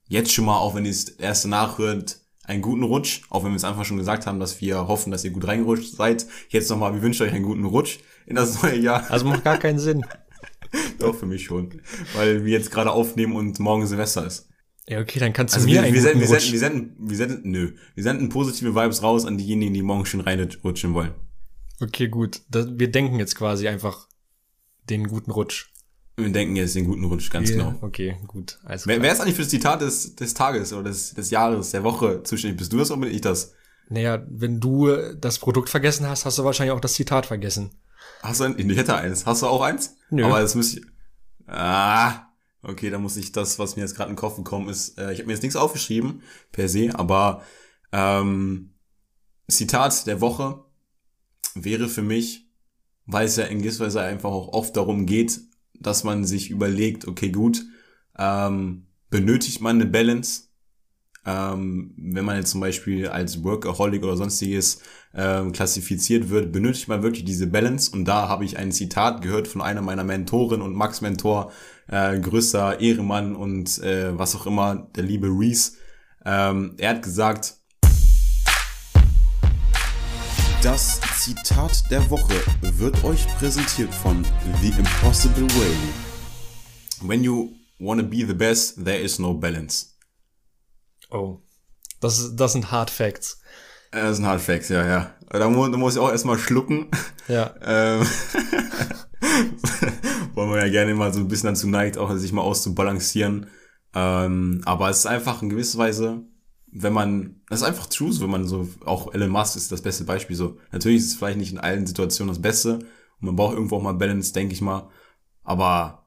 jetzt schon mal, auch wenn ihr es erste nachhört, einen guten Rutsch, auch wenn wir es einfach schon gesagt haben, dass wir hoffen, dass ihr gut reingerutscht seid. Jetzt nochmal, wir wünschen euch einen guten Rutsch in das neue Jahr. Also macht gar keinen Sinn. Doch, für mich schon. Weil wir jetzt gerade aufnehmen und morgen Silvester ist. Ja, okay, dann kannst du Also mir wir, einen wir, senden, wir, Rutsch. senden, wir senden, wir senden, nö, wir senden positive Vibes raus an diejenigen, die morgen schön reinrutschen wollen. Okay, gut. Das, wir denken jetzt quasi einfach den guten Rutsch. Wir denken jetzt den guten Rutsch, ganz Ja, genau. Okay, gut. Also Wer, wer ist eigentlich für das Zitat des, des Tages oder des, des Jahres, der Woche zuständig? Bist du das oder bin ich das? Naja, wenn du das Produkt vergessen hast, hast du wahrscheinlich auch das Zitat vergessen. Hast du ein, ich hätte eins. Hast du auch eins? Nö. Aber das müsste ich, ah, okay, dann muss ich das, was mir jetzt gerade in den Kopf gekommen ist, äh, ich habe mir jetzt nichts aufgeschrieben, per se, aber, ähm, Zitat der Woche wäre für mich, weil es ja in gewisser Weise einfach auch oft darum geht, dass man sich überlegt, okay, gut, ähm, benötigt man eine Balance? Ähm, wenn man jetzt zum Beispiel als Workaholic oder sonstiges ähm, klassifiziert wird, benötigt man wirklich diese Balance. Und da habe ich ein Zitat gehört von einer meiner Mentoren und Max-Mentor, äh, größter Ehremann und äh, was auch immer, der liebe Reese. Ähm, er hat gesagt, Das Zitat der Woche wird euch präsentiert von The Impossible Way. when you wanna be the best, there is no balance. Oh. Das, das sind Hard Facts. Das sind Hard Facts, ja, ja. Da muss, da muss ich auch erstmal schlucken. Ja. Ähm, weil man ja gerne mal so ein bisschen dazu neigt, auch sich mal auszubalancieren. Ähm, aber es ist einfach in gewisser Weise, wenn man, das ist einfach true, so, wenn man so, auch Elon Musk ist das beste Beispiel so. Natürlich ist es vielleicht nicht in allen Situationen das Beste und man braucht irgendwo auch mal Balance, denke ich mal. Aber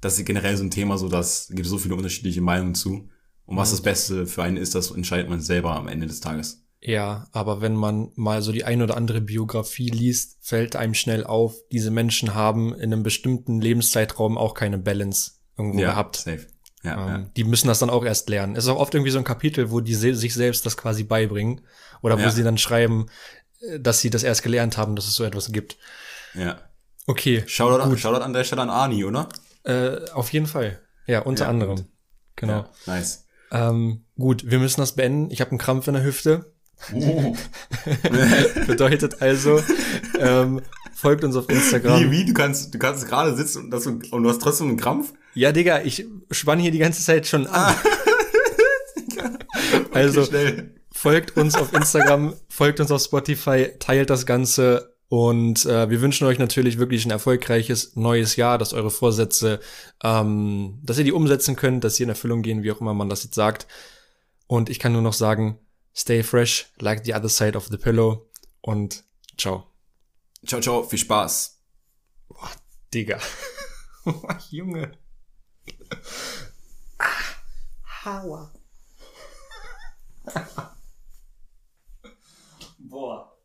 das ist generell so ein Thema, so dass es gibt so viele unterschiedliche Meinungen zu. Und was das Beste für einen ist, das entscheidet man selber am Ende des Tages. Ja, aber wenn man mal so die ein oder andere Biografie liest, fällt einem schnell auf, diese Menschen haben in einem bestimmten Lebenszeitraum auch keine Balance irgendwo gehabt. safe. Ja, Ähm, ja. Die müssen das dann auch erst lernen. Es ist auch oft irgendwie so ein Kapitel, wo die se sich selbst das quasi beibringen. Oder wo Ja. sie dann schreiben, äh, dass sie das erst gelernt haben, dass es so etwas gibt. ja. Okay, Shoutout, an, Shoutout an der Stelle an Ani, oder? äh, auf jeden Fall. Ja, unter anderem. gut. Genau. Nice. Ähm, gut, wir müssen das beenden. Ich habe einen Krampf in der Hüfte. Oh. Bedeutet also, ähm, folgt uns auf Instagram. Wie, wie? Du kannst, du kannst gerade sitzen und, das, und du hast trotzdem einen Krampf? Ja, Digga, ich spann hier die ganze Zeit schon an. also Okay, schnell. folgt uns auf Instagram, folgt uns auf Spotify, teilt das Ganze und äh, wir wünschen euch natürlich wirklich ein erfolgreiches neues Jahr, dass eure Vorsätze, ähm, dass ihr die umsetzen könnt, dass sie in Erfüllung gehen, wie auch immer man das jetzt sagt. Und ich kann nur noch sagen, stay fresh, like the other side of the pillow und ciao. Ciao, ciao, viel Spaß. Digga. Junge. Boah.